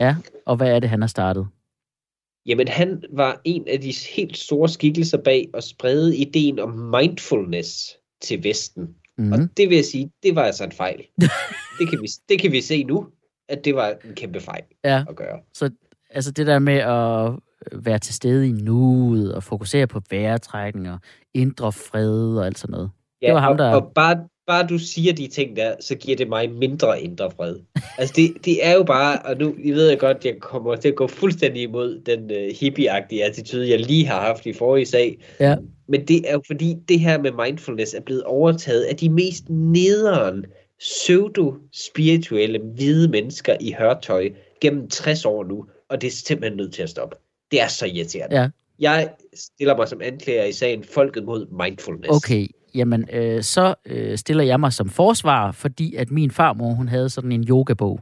Ja, og hvad er det, han har startet? Jamen, han var en af de helt store skikkelser bag at sprede ideen om mindfulness til Vesten. Mm. Og det vil jeg sige, det var altså en fejl. det, kan vi, det kan vi se nu, at det var en kæmpe fejl Ja. at gøre. Altså det der med at være til stede i nuet og fokusere på vejrtrækning og indre fred og alt sådan noget. Det var ham, og, der- og bare, bare du siger de ting der, så giver det mig mindre indre fred. altså det, det er jo bare, og nu jeg ved jeg godt, jeg kommer til at gå fuldstændig imod den uh, hippie-agtige attitude, jeg lige har haft i forrige sag. Ja. Men det er jo fordi, det her med mindfulness er blevet overtaget af de mest nederen, pseudo-spirituelle, hvide mennesker i hørtøj gennem 60 år nu, og det er simpelthen nødt til at stoppe. Det er så irriterende. Ja. Jeg stiller mig som anklager i sagen Folket mod Mindfulness. Okay, jamen øh, så øh, stiller jeg mig som forsvar, fordi at min farmor, hun havde sådan en yogabog.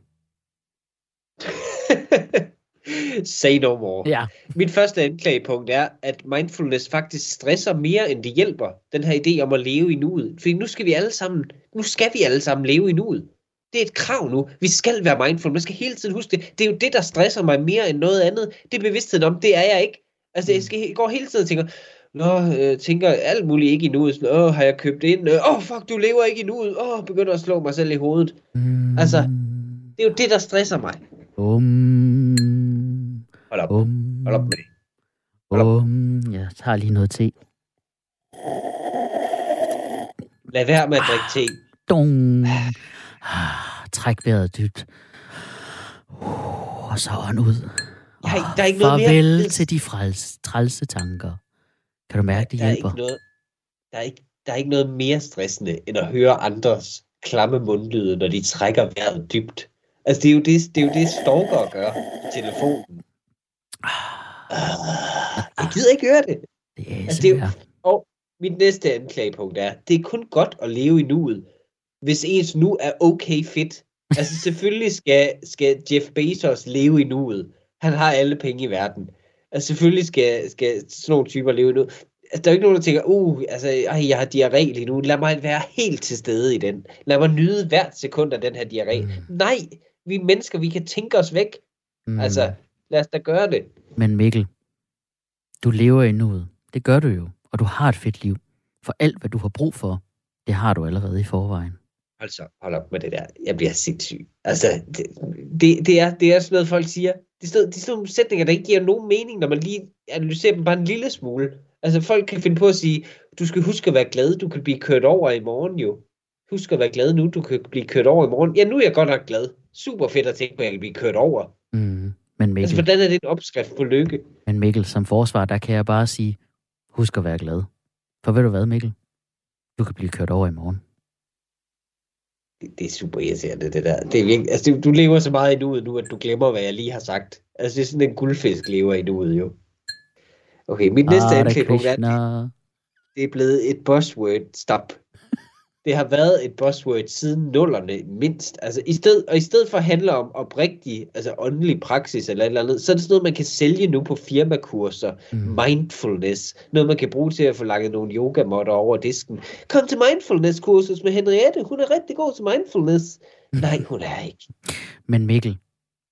Say no more. Ja, Mit første anklagepunkt er, at mindfulness faktisk stresser mere, end det hjælper. Den her idé om at leve i nuet. Fordi nu skal vi alle sammen, nu skal vi alle sammen leve i nuet. Det er et krav nu. Vi skal være mindful. Man skal hele tiden huske det. Det er jo det, der stresser mig mere end noget andet. Det er bevidstheden om, det er jeg ikke. Altså, jeg, skal, jeg går hele tiden og tænker, Nå, øh, tænker alt muligt ikke i nuet. Sådan, Åh, har jeg købt ind? Åh, oh, fuck, du lever ikke i nuet. Åh, oh, begynder at slå mig selv i hovedet. mm, Altså, Det er jo det, der stresser mig. um, Hold op. um, Hold op med det. Hold op. um, jeg tager lige noget te. Lad være med at drikke te. Dong. Ah, Træk vejret dybt. Uh, og så ånd ud. Jeg der er ikke noget mere... Farvel til de frels, trælse tanker. Kan du mærke, det der er hjælper? Ikke noget, der, er ikke, der er ikke noget mere stressende, end at høre andres klamme mundlyde, når de trækker vejret dybt. Altså, det er jo det, det, er jo det stalker gør på telefonen. Ah, jeg gider ikke høre det. Det er Altså, det er jo-. Og mit næste anklagepunkt er, det er kun godt at leve i nuet, hvis ens nu er okay fedt. Altså selvfølgelig skal, skal Jeff Bezos leve i nuet. Han har alle penge i verden. Altså selvfølgelig skal, skal sådan nogle typer leve nuet. Altså, der er jo ikke nogen, der tænker, uh, altså, ej, jeg har diarré lige nu. Lad mig være helt til stede i den. Lad mig nyde hvert sekund af den her diarré. Mm. Nej, vi er mennesker, vi kan tænke os væk. Mm. Altså, lad os da gøre det. Men Mikkel, du lever i nuet. Det gør du jo. Og du har et fedt liv. For alt, hvad du har brug for, det har du allerede i forvejen. Altså, hold op med det der. Jeg bliver sindssyg. Altså, det, det, det, er, det er sådan noget, folk siger. Det er, sådan, nogle sætninger, der ikke giver nogen mening, når man lige analyserer dem bare en lille smule. Altså, folk kan finde på at sige, du skal huske at være glad, du kan blive kørt over i morgen jo. Husk at være glad nu, du kan blive kørt over i morgen. Ja, nu er jeg godt nok glad. Super fedt at tænke på, at jeg kan blive kørt over. Mm. Men Mikkel, Altså, hvordan er det en opskrift på lykke? men Mikkel, som forsvar, der kan jeg bare sige, husk at være glad. For ved du hvad, Mikkel? Du kan blive kørt over i morgen. Det, det er super irriterende, det der. Det er virkelig, altså, du, du lever så meget i nuet nu, at du glemmer, hvad jeg lige har sagt. Altså, det er sådan en guldfisk lever i nuet, jo. Okay, mit næste anklagepunkt er, det er blevet et buzzword stop. Det har været et buzzword siden nullerne mindst. Altså, i sted, og i stedet for at handle om oprigtig, altså åndelig praksis eller et eller andet, så er det sådan noget, man kan sælge nu på firmakurser. Mm. Mindfulness. Noget, man kan bruge til at få lagt nogle yogamotter over disken. Kom til mindfulness-kursus med Henriette. Hun er rigtig god til mindfulness. Nej, hun er ikke. Men Mikkel,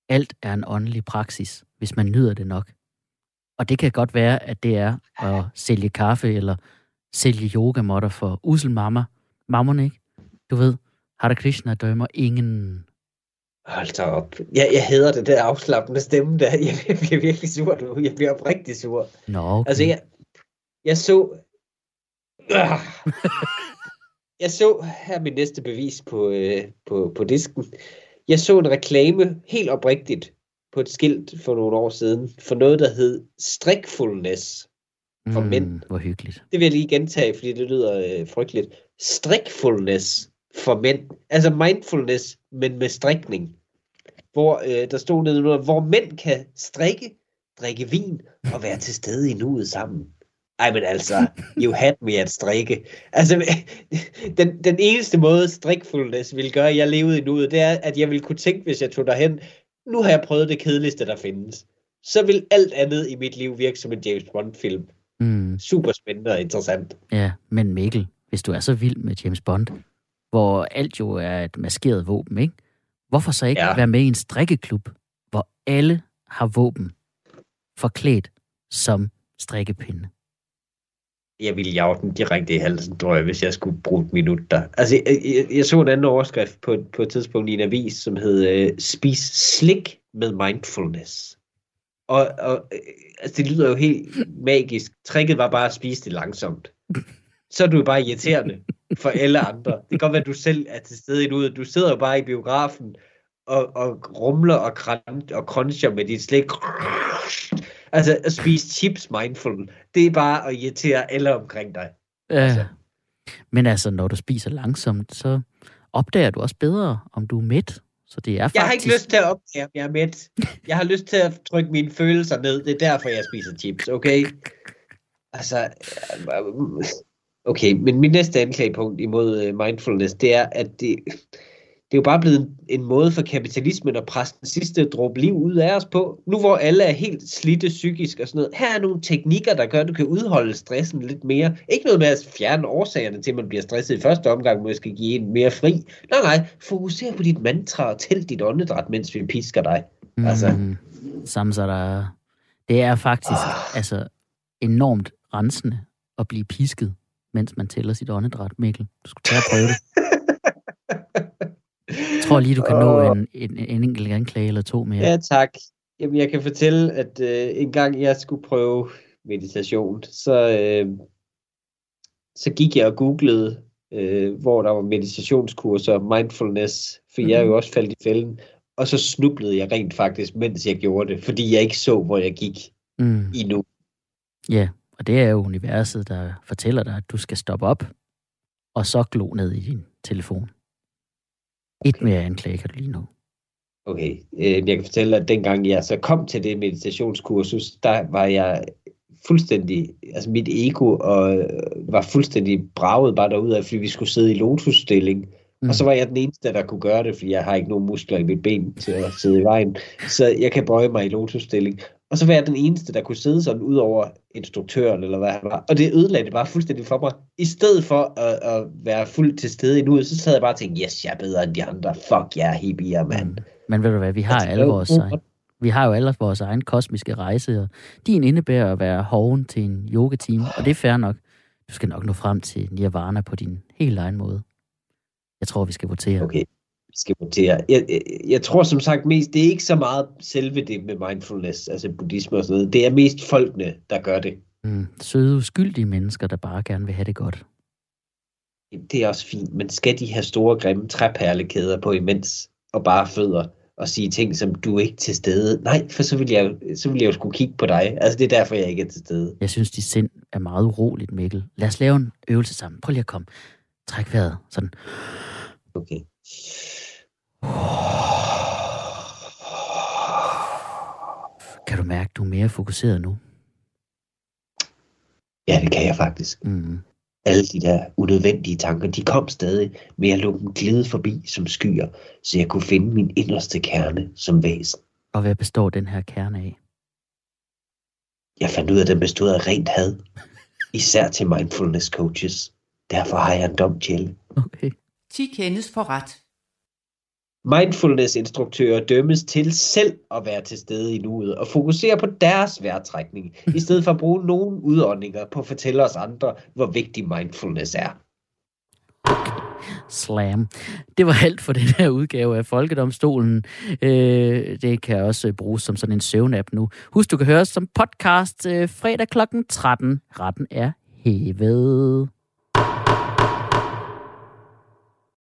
alt er en åndelig praksis, hvis man nyder det nok. Og det kan godt være, at det er at sælge kaffe eller sælge yogamotter for usel mamma. Mammon, ikke? Du ved, Hare Krishna dømmer ingen. Hold da op. Jeg, jeg hader det der afslappende stemme der. Jeg, jeg bliver virkelig sur nu. Jeg bliver oprigtig sur. Nå, okay. Altså, jeg, jeg så... Ah. Jeg så, her er mit næste bevis på, øh, på, på disken. Jeg så en reklame helt oprigtigt på et skilt for nogle år siden, for noget, der hed strikfulness for mm, mænd. Hvor hyggeligt. Det vil jeg lige gentage, fordi det lyder øh, frygteligt. Strikfulness for mænd. Altså mindfulness, men med strikning. Hvor øh, der stod nedenunder, hvor mænd kan strikke, drikke vin og være til stede i nuet sammen. Ej, men altså, you had me at strikke. Altså, den, den eneste måde strikfulness ville gøre, at jeg levede i nuet, det er, at jeg ville kunne tænke, hvis jeg tog derhen, nu har jeg prøvet det kedeligste, der findes. Så vil alt andet i mit liv virke som en James Bond-film. Mm, Super spændende og interessant. ja, men Mikkel, hvis du er så vild med James Bond, hvor alt jo er et maskeret våben, ikke? Hvorfor så ikke Ja. være med i en strikkeklub, hvor alle har våben forklædt som strikkepinde? jeg ville jage den direkte i halsen, tror jeg, hvis jeg skulle bruge et minut der. Altså, jeg, jeg, jeg så en anden overskrift på, på et tidspunkt i en avis, som hed øh, Spis slik med mindfulness. Og, og øh, altså, det lyder jo helt magisk. Tricket var bare at spise det langsomt. Så er du jo bare irriterende for alle andre. Det kan godt være, at du selv er til stede i nuet. Du sidder jo bare i biografen og, og rumler og, kran, og cruncher med dit slik. Altså, at spise chips mindful, det er bare at irritere alle omkring dig. Ja. Altså. Men altså, når du spiser langsomt, så opdager du også bedre, om du er mæt. Så det er faktisk... Jeg har ikke lyst til at opdage, om jeg er mæt. Jeg har lyst til at trykke mine følelser ned. Det er derfor, jeg spiser chips, okay? Altså, øh, okay, men min næste anklagepunkt imod øh, mindfulness, det er, at det, det er jo bare blevet en, måde for kapitalismen at presse den sidste dråbe liv ud af os på. Nu hvor alle er helt slidte psykisk og sådan noget. Her er nogle teknikker, der gør, at du kan udholde stressen lidt mere. Ikke noget med at fjerne årsagerne til, at man bliver stresset i første omgang, måske give en mere fri. Nej, nej, fokuser på dit mantra og tæl dit åndedræt, mens vi pisker dig. altså. Mm, samme så der... Det er faktisk Ah. altså enormt rensende at blive pisket, mens man tæller sit åndedræt, Mikkel. Du skulle tage at prøve det. Jeg tror lige, du kan nå en, en, en enkelt anklage eller to mere. Ja, tak. Jamen, jeg kan fortælle, at øh, en gang jeg skulle prøve meditation, så, øh, så gik jeg og googlede, øh, hvor der var meditationskurser, mindfulness, for mm. jeg er jo også faldet i fælden. Og så snublede jeg rent faktisk, mens jeg gjorde det, fordi jeg ikke så, hvor jeg gik Mm, i nu. ja, og det er jo universet, der fortæller dig, at du skal stoppe op, og så glo ned i din telefon. Et mere anklage kan du lige nå. Okay, øh, jeg kan fortælle, at dengang jeg så kom til det meditationskursus, der var jeg fuldstændig, altså mit ego og, øh, var fuldstændig braget bare derudad, fordi vi skulle sidde i lotusstilling. Mm. Og så var jeg den eneste, der kunne gøre det, fordi jeg har ikke nogen muskler i mit ben til at sidde i vejen. Så jeg kan bøje mig i lotusstilling. Og så var jeg den eneste, der kunne sidde sådan ud over instruktøren, eller hvad han var. Og det ødelagde det bare fuldstændig for mig. I stedet for at, at være fuldt til stede i nuet, så sad jeg bare og tænkte, yes, jeg er bedre end de andre. Fuck, jeg er hippier, mand. Mm. Men ved du hvad, vi har alle vores egen, vi har jo alle vores egen kosmiske rejse, og din indebærer at være hoven til en yoga-team, og det er fair nok. Du skal nok nå frem til nirvana på din helt egen måde. Jeg tror, vi skal votere. Okay, skal votere. Jeg, jeg, jeg tror som sagt mest, det er ikke så meget selve det med mindfulness, altså buddhisme og sådan noget. Det er mest folkene, der gør det. Mm. Søde, uskyldige mennesker, der bare gerne vil have det godt. Det er også fint, men skal de have store, grimme træperlekæder på imens, og bare fødder, og sige ting, som du er ikke til stede? Nej, for så vil jeg, så vil jeg jo skulle kigge på dig. Altså, det er derfor, jeg ikke er til stede. Jeg synes, dit sind er meget uroligt, Mikkel. Lad os lave en øvelse sammen. Prøv lige at komme. Træk vejret. Sådan. Okay. Kan du mærke, du er mere fokuseret nu? Ja, det kan jeg faktisk. Mm. Alle de der unødvendige tanker, de kom stadig, men jeg lå dem glide forbi som skyer, så jeg kunne finde min inderste kerne som væsen. Og hvad består den her kerne af? Jeg fandt ud af, at den bestod af rent had. Især til mindfulness coaches. Derfor har jeg en dom til. Okay. 10 kendes for ret. Mindfulness-instruktører dømmes til selv at være til stede i nuet og fokusere på deres vejrtrækning, i stedet for at bruge nogle udåndinger på at fortælle os andre, hvor vigtig mindfulness er. Slam. Det var alt for den her udgave af Folkedomstolen. Øh, det kan også bruges som sådan en søvn-app nu. Husk, du kan høre os som podcast øh, fredag kl. 13. Retten er hævet.